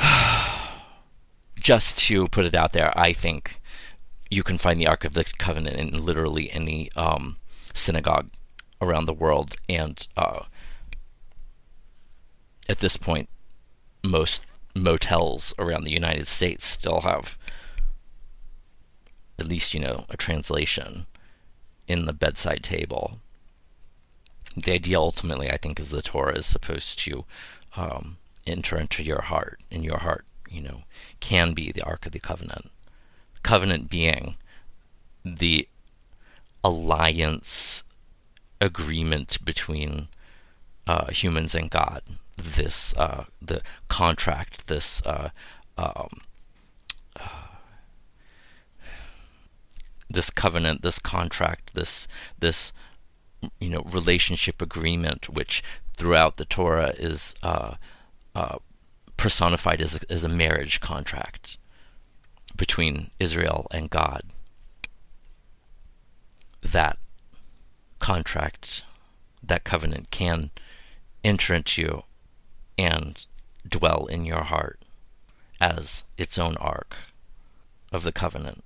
[SIGHS] Just to put it out there, I think you can find the Ark of the Covenant in literally any um, synagogue around the world, and uh, at this point, most motels around the United States still have at least, you know, a translation in the bedside table. The idea ultimately, I think, is the Torah is supposed to um, enter into your heart, and your heart, you know, can be the Ark of the Covenant. Covenant being the alliance agreement between uh, humans and God this uh, the contract, this uh, um, this covenant, this contract, this this you know relationship agreement, which throughout the Torah is uh, personified as a, as a marriage contract between Israel and God. That contract, that covenant can enter into you and dwell in your heart as its own ark of the covenant.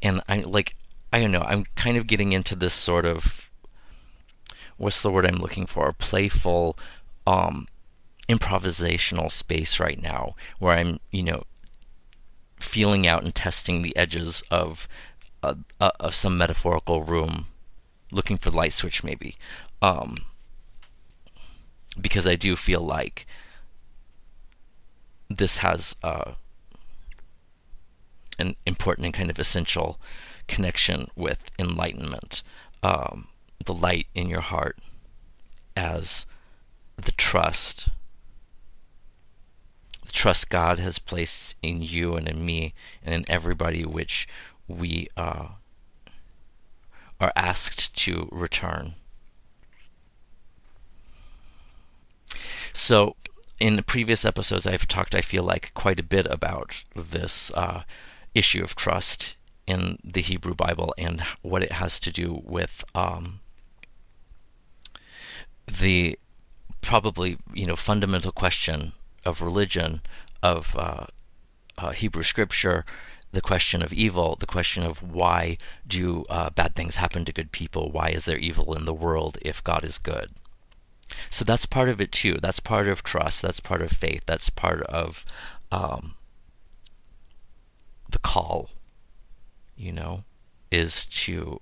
And I like I don't know, I'm kind of getting into this sort of what's the word I'm looking for? Playful um improvisational space right now where I'm, you know, feeling out and testing the edges of a, of some metaphorical room, looking for the light switch maybe. Um, because I do feel like this has uh, an important and kind of essential connection with enlightenment, um, the light in your heart as the trust. Trust God has placed in you and in me and in everybody which we uh, are asked to return. So, in previous episodes, I've talked, I feel like, quite a bit about this uh, issue of trust in the Hebrew Bible and what it has to do with um, the probably you know fundamental question of religion of uh, uh, Hebrew Scripture the question of evil, the question of why do uh, bad things happen to good people? Why is there evil in the world if God is good? So that's part of it too. That's part of trust. That's part of faith. That's part of um, the call, you know, is to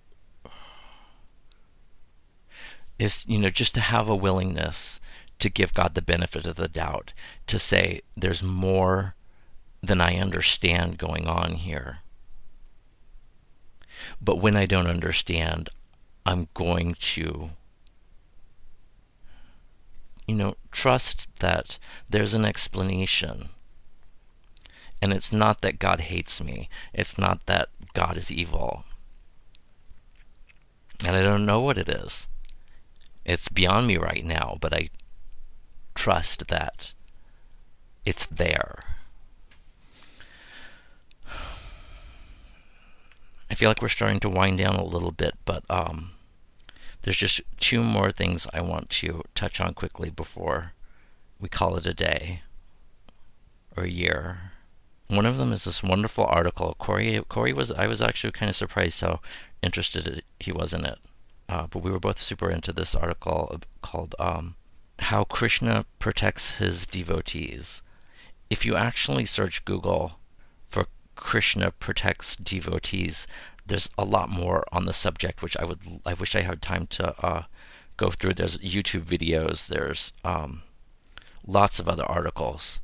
is you know just to have a willingness to give God the benefit of the doubt, to say there's more than I understand going on here. But when I don't understand, I'm going to, you know, trust that there's an explanation. And it's not that God hates me. It's not that God is evil. And I don't know what it is. It's beyond me right now, but I trust that it's there. I feel like we're starting to wind down a little bit, but um, there's just two more things I want to touch on quickly before we call it a day or a year. One of them is this wonderful article. Corey, Corey was I was actually kind of surprised how interested he was in it, uh, but we were both super into this article called um, "How Krishna Protects His Devotees." If you actually search Google for Krishna protects devotees. There's a lot more on the subject, which I would I wish I had time to uh, go through. There's YouTube videos. There's um, lots of other articles.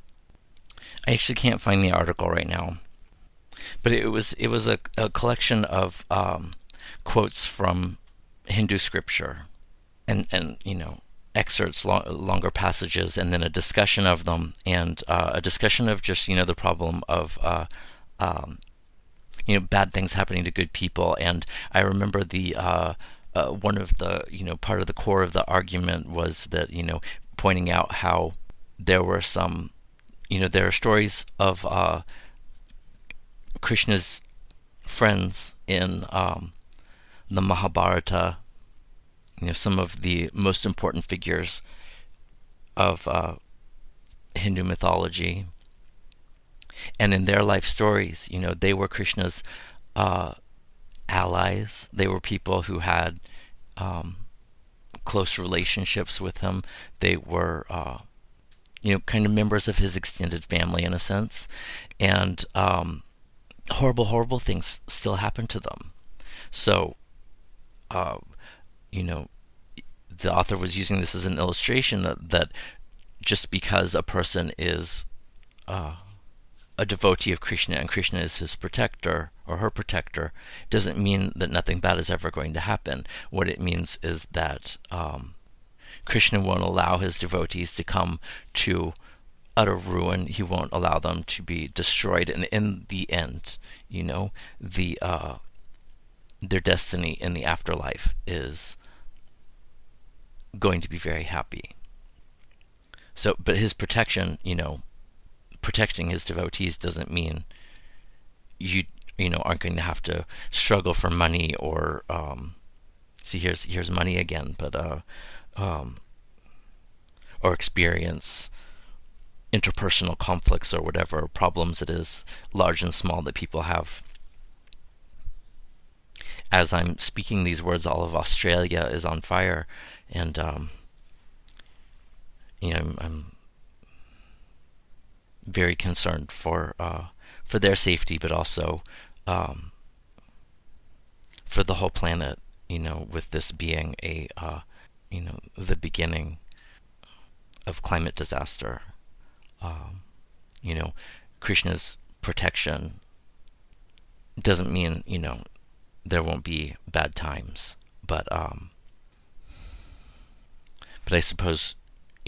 I actually can't find the article right now, but it was it was a, a collection of um, quotes from Hindu scripture, and and you know excerpts, lo- longer passages, and then a discussion of them, and uh, a discussion of just you know the problem of uh, um, you know bad things happening to good people. And I remember the uh, uh, one of the you know part of the core of the argument was that you know pointing out how there were some you know there are stories of uh, Krishna's friends in um, the Mahabharata. You know some of the most important figures of uh, Hindu mythology and in their life stories, you know, they were Krishna's uh, allies. They were people who had um, close relationships with him. They were, uh, you know, kind of members of his extended family in a sense, and um, horrible, horrible things still happen to them. So, uh, you know, the author was using this as an illustration that, that just because a person is uh, a devotee of Krishna and Krishna is his protector or her protector doesn't mean that nothing bad is ever going to happen. What it means is that um, Krishna won't allow his devotees to come to utter ruin. He won't allow them to be destroyed. And in the end, you know, the uh, their destiny in the afterlife is going to be very happy. So, but his protection, you know, protecting his devotees doesn't mean you you know aren't going to have to struggle for money or um, see here's here's money again, but uh, um, or experience interpersonal conflicts or whatever problems it is, large and small, that people have. As I'm speaking these words, all of Australia is on fire, and um, you know I'm, I'm very concerned for uh, for their safety, but also um, for the whole planet. You know, with this being a uh, you know the beginning of climate disaster. Um, you know, Krishna's protection doesn't mean you know there won't be bad times, but um, but I suppose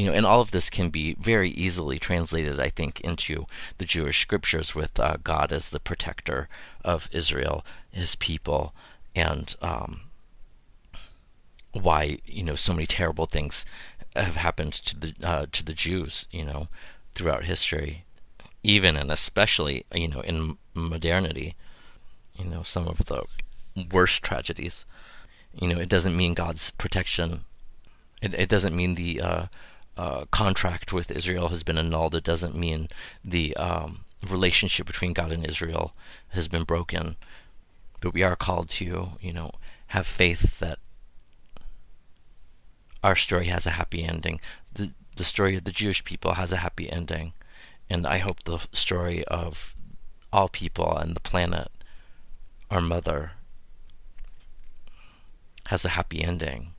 you know, and all of this can be very easily translated, I think, into the Jewish scriptures with uh, God as the protector of Israel, His people, and um, why you know so many terrible things have happened to the uh, to the Jews, you know, throughout history, even and especially you know in modernity, you know, some of the worst tragedies. You know, it doesn't mean God's protection. It, it doesn't mean the uh, uh, contract with Israel has been annulled, it doesn't mean the um, relationship between God and Israel has been broken. But we are called to, you know, have faith that our story has a happy ending. The the story of the Jewish people has a happy ending. And I hope the story of all people and the planet, our mother, has a happy ending.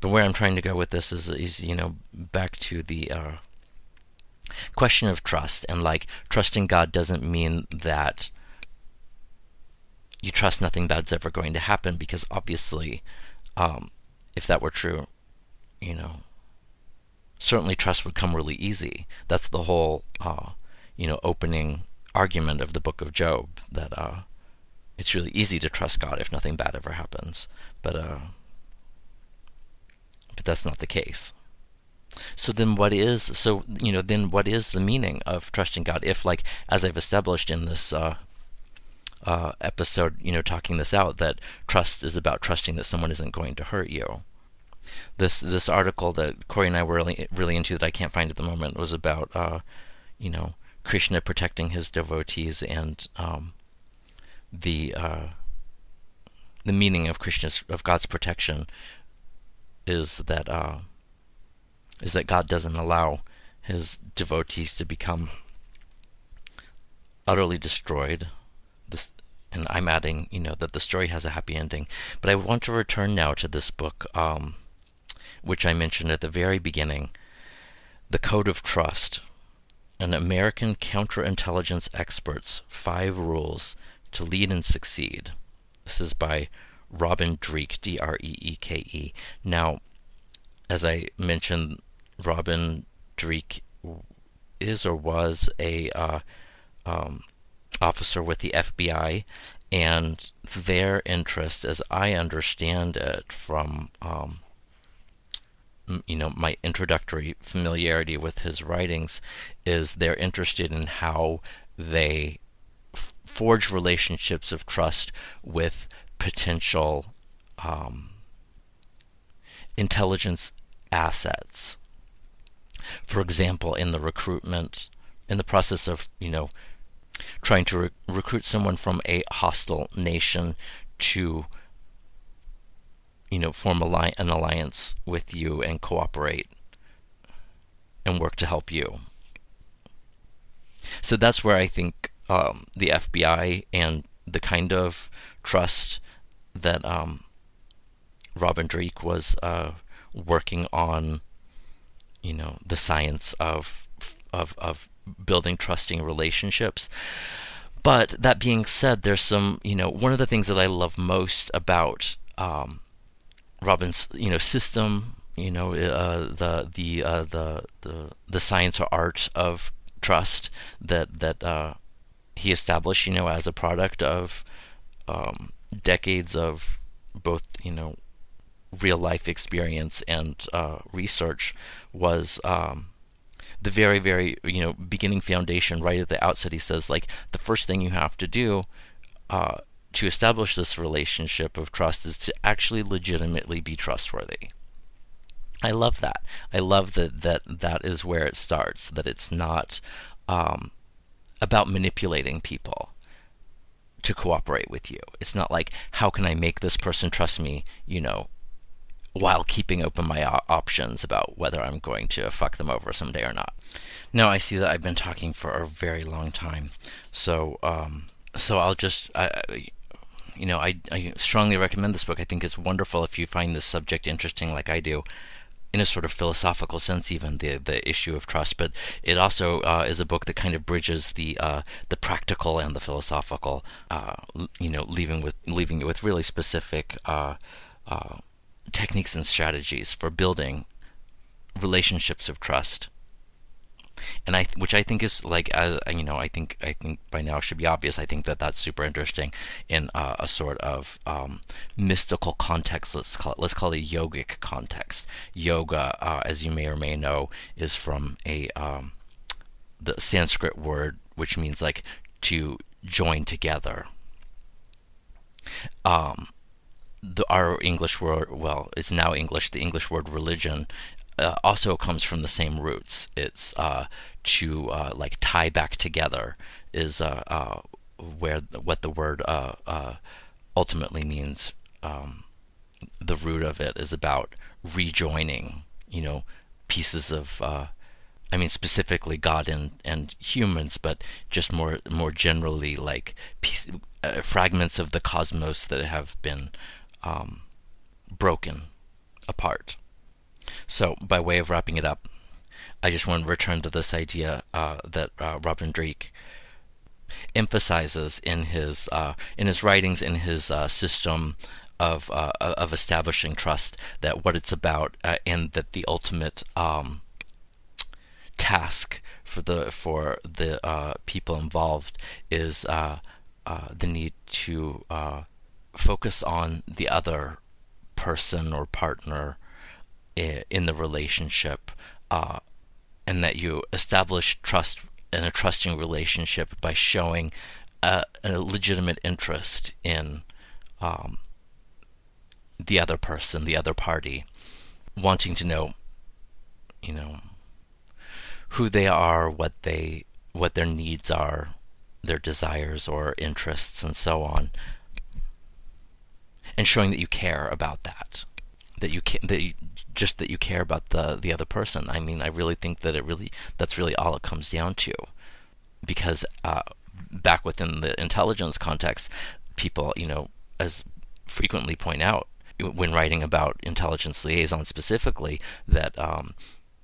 But where I'm trying to go with this is, is you know, back to the uh, question of trust. And like, trusting God doesn't mean that you trust nothing bad's ever going to happen, because obviously, um, if that were true, you know, certainly trust would come really easy. That's the whole, uh, you know, opening argument of the book of Job that uh, it's really easy to trust God if nothing bad ever happens. But uh, but that's not the case. So then what is so you know then what is the meaning of trusting God if like as I've established in this uh, uh, episode you know talking this out that trust is about trusting that someone isn't going to hurt you. This this article that Corey and I were really really into that I can't find at the moment was about uh, you know Krishna protecting his devotees and um, the uh, the meaning of Krishna's of God's protection is that uh, is that God doesn't allow his devotees to become utterly destroyed. This, and I'm adding, you know, that the story has a happy ending. But I want to return now to this book, um, which I mentioned at the very beginning, "The Code of Trust." An American counterintelligence expert's five rules to lead and succeed. This is by Robin Dreeke, D R E E K E. Now, as I mentioned, Robin Dreeke is or was a uh, um, officer with the FBI, and their interest, as I understand it from um, you know my introductory familiarity with his writings, is they're interested in how they f- forge relationships of trust with potential um, intelligence assets. For example, in the recruitment, in the process of, you know, trying to re- recruit someone from a hostile nation to, you know, form li- an alliance with you and cooperate and work to help you. So that's where I think um, the FBI and the kind of trust that um, Robin Dreeke was uh, working on, you know, the science of of of building trusting relationships. But that being said, there's some, you know, one of the things that I love most about um, Robin's, you know, system, you know, uh, the the uh, the the the science or art of trust that that uh, he established, you know, as a product of um, decades of both, you know, real life experience and uh, research was um, the very, very, you know, beginning foundation right at the outset. He says, like, the first thing you have to do uh, to establish this relationship of trust is to actually legitimately be trustworthy. I love that. I love that that that is where it starts. That it's not um, about manipulating people to cooperate with you. It's not like how can I make this person trust me, you know, while keeping open my options about whether I'm going to fuck them over someday or not. Now I see that I've been talking for a very long time, so um, so I'll just I, you know I I strongly recommend this book. I think it's wonderful if you find this subject interesting like I do in a sort of philosophical sense, even the the issue of trust. But it also uh, is a book that kind of bridges the uh, the practical and the philosophical. Uh, you know, leaving with leaving you with really specific uh, uh, techniques and strategies for building relationships of trust and I, which I think is like, uh, you know, I think I think by now should be obvious. I think that that's super interesting in uh, a sort of um, mystical context. Let's call it, let's call it yogic context. Yoga, uh, as you may or may know, is from a um, the Sanskrit word which means like to join together. Um, the our English word, well, it's now English. The English word religion uh, also comes from the same roots. It's uh, to uh, like tie back together is uh, uh, where what the word ultimately means. Um, the root of it is about rejoining, you know, pieces of. I mean, specifically God and, and humans, but just more more generally, like piece, fragments of the cosmos that have been um, broken apart. So, by way of wrapping it up, I just want to return to this idea uh, that uh, Robin Dreeke emphasizes in his uh, in his writings, in his uh, system of uh, of establishing trust, that what it's about, uh, and that the ultimate um, task for the for the people involved is the need to focus on the other person or partner in the relationship, uh, and that you establish trust in a trusting relationship by showing a, a legitimate interest in um, the other person, the other party, wanting to know, you know, who they are, what they, what their needs are, their desires or interests, and so on, and showing that you care about that, that you can, that you, just that you care about the the other person. I mean, I really think that it really that's really all it comes down to, because uh, back within the intelligence context, people you know as frequently point out when writing about intelligence liaison specifically that um,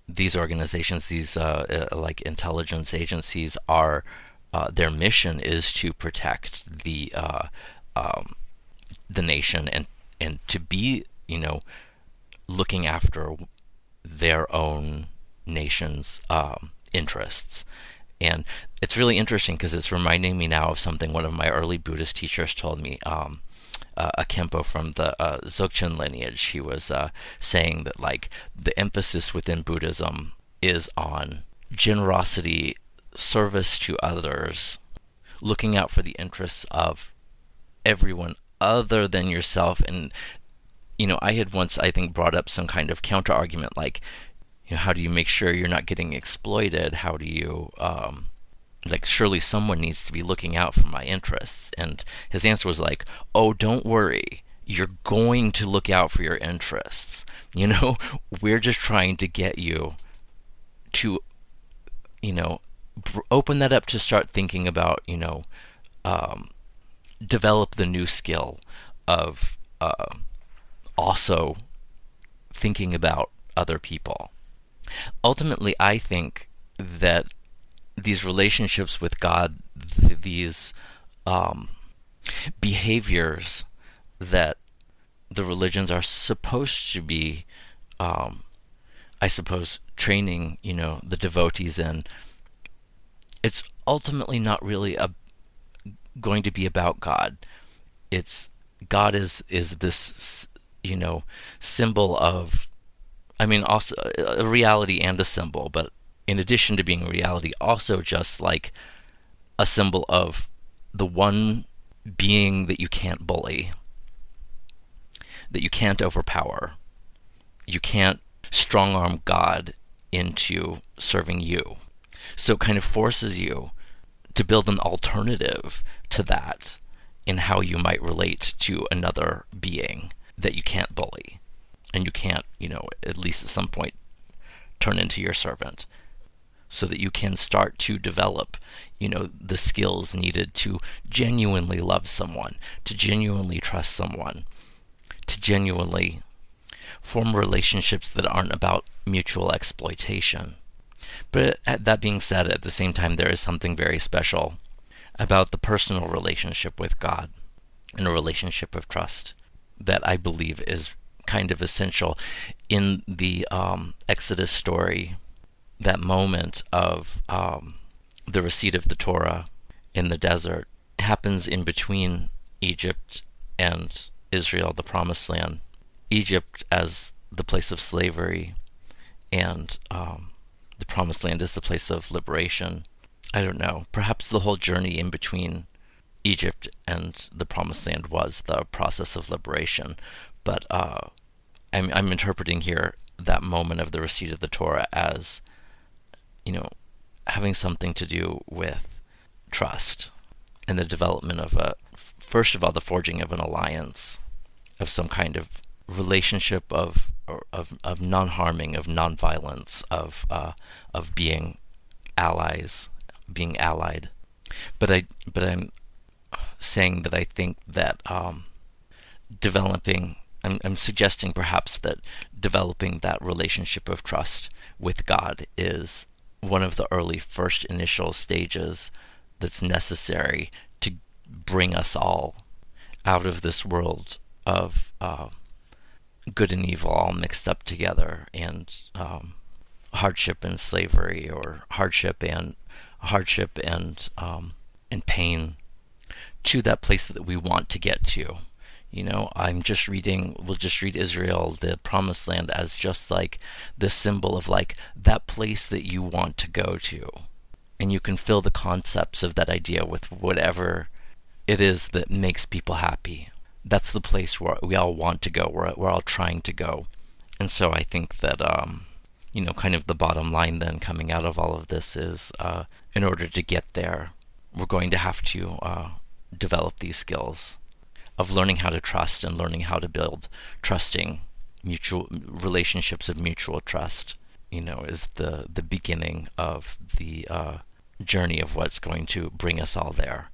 these organizations, these uh, uh, like intelligence agencies, are uh, their mission is to protect the uh, um, the nation and and to be you know looking after their own nation's um, interests. And it's really interesting because it's reminding me now of something one of my early Buddhist teachers told me. Um, uh, from the uh, Dzogchen lineage, he was uh, saying that like the emphasis within Buddhism is on generosity, service to others, looking out for the interests of everyone other than yourself, and you know, I had once, I think, brought up some kind of counter argument like, you know, how do you make sure you're not getting exploited? How do you, um, like, surely someone needs to be looking out for my interests. And his answer was like, oh, don't worry. You're going to look out for your interests. [LAUGHS] You know, we're just trying to get you to, you know, open that up to start thinking about, you know, um, develop the new skill of, uh, also thinking about other people. Ultimately, I think that these relationships with God, th- these um, behaviors that the religions are supposed to be, um, I suppose, training, you know, the devotees in. It's ultimately not really a, going to be about God. It's God is is this you know, symbol of, I mean, also a reality and a symbol, but in addition to being a reality, also just like a symbol of the one being that you can't bully, that you can't overpower. You can't strong arm God into serving you. So it kind of forces you to build an alternative to that in how you might relate to another being that you can't bully and you can't, you know, at least at some point turn into your servant so that you can start to develop, you know, the skills needed to genuinely love someone, to genuinely trust someone, to genuinely form relationships that aren't about mutual exploitation. But that being said, at the same time, there is something very special about the personal relationship with God and a relationship of trust that I believe is kind of essential in the um, Exodus story. That moment of um, the receipt of the Torah in the desert happens in between Egypt and Israel, the Promised Land. Egypt as the place of slavery, and um, the Promised Land is the place of liberation. I don't know. Perhaps the whole journey in between Egypt and the Promised Land was the process of liberation. But uh, I'm, I'm interpreting here that moment of the receipt of the Torah as, you know, having something to do with trust and the development of a, first of all, the forging of an alliance of some kind of relationship of of of non-harming, of non-violence, of uh, of being allies, being allied. But I but I'm saying that I think that um, developing I'm, I'm suggesting perhaps that developing that relationship of trust with God is one of the early first initial stages that's necessary to bring us all out of this world of uh, good and evil all mixed up together and um, hardship and slavery or hardship and hardship and um, and pain to that place that we want to get to you know, I'm just reading, we'll just read Israel, the promised land, as just like the symbol of like that place that you want to go to. And you can fill the concepts of that idea with whatever it is that makes people happy. That's the place where we all want to go, we're, we're all trying to go. And so I think that, um, you know, kind of the bottom line then coming out of all of this is uh, in order to get there, we're going to have to uh, develop these skills of learning how to trust and learning how to build trusting mutual relationships of mutual trust you know is the the beginning of the uh, journey of what's going to bring us all there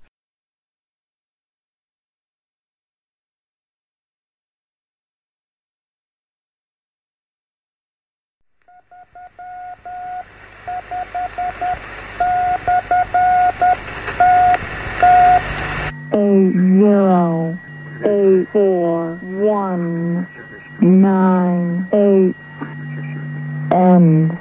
eight zero eight four one nine eight and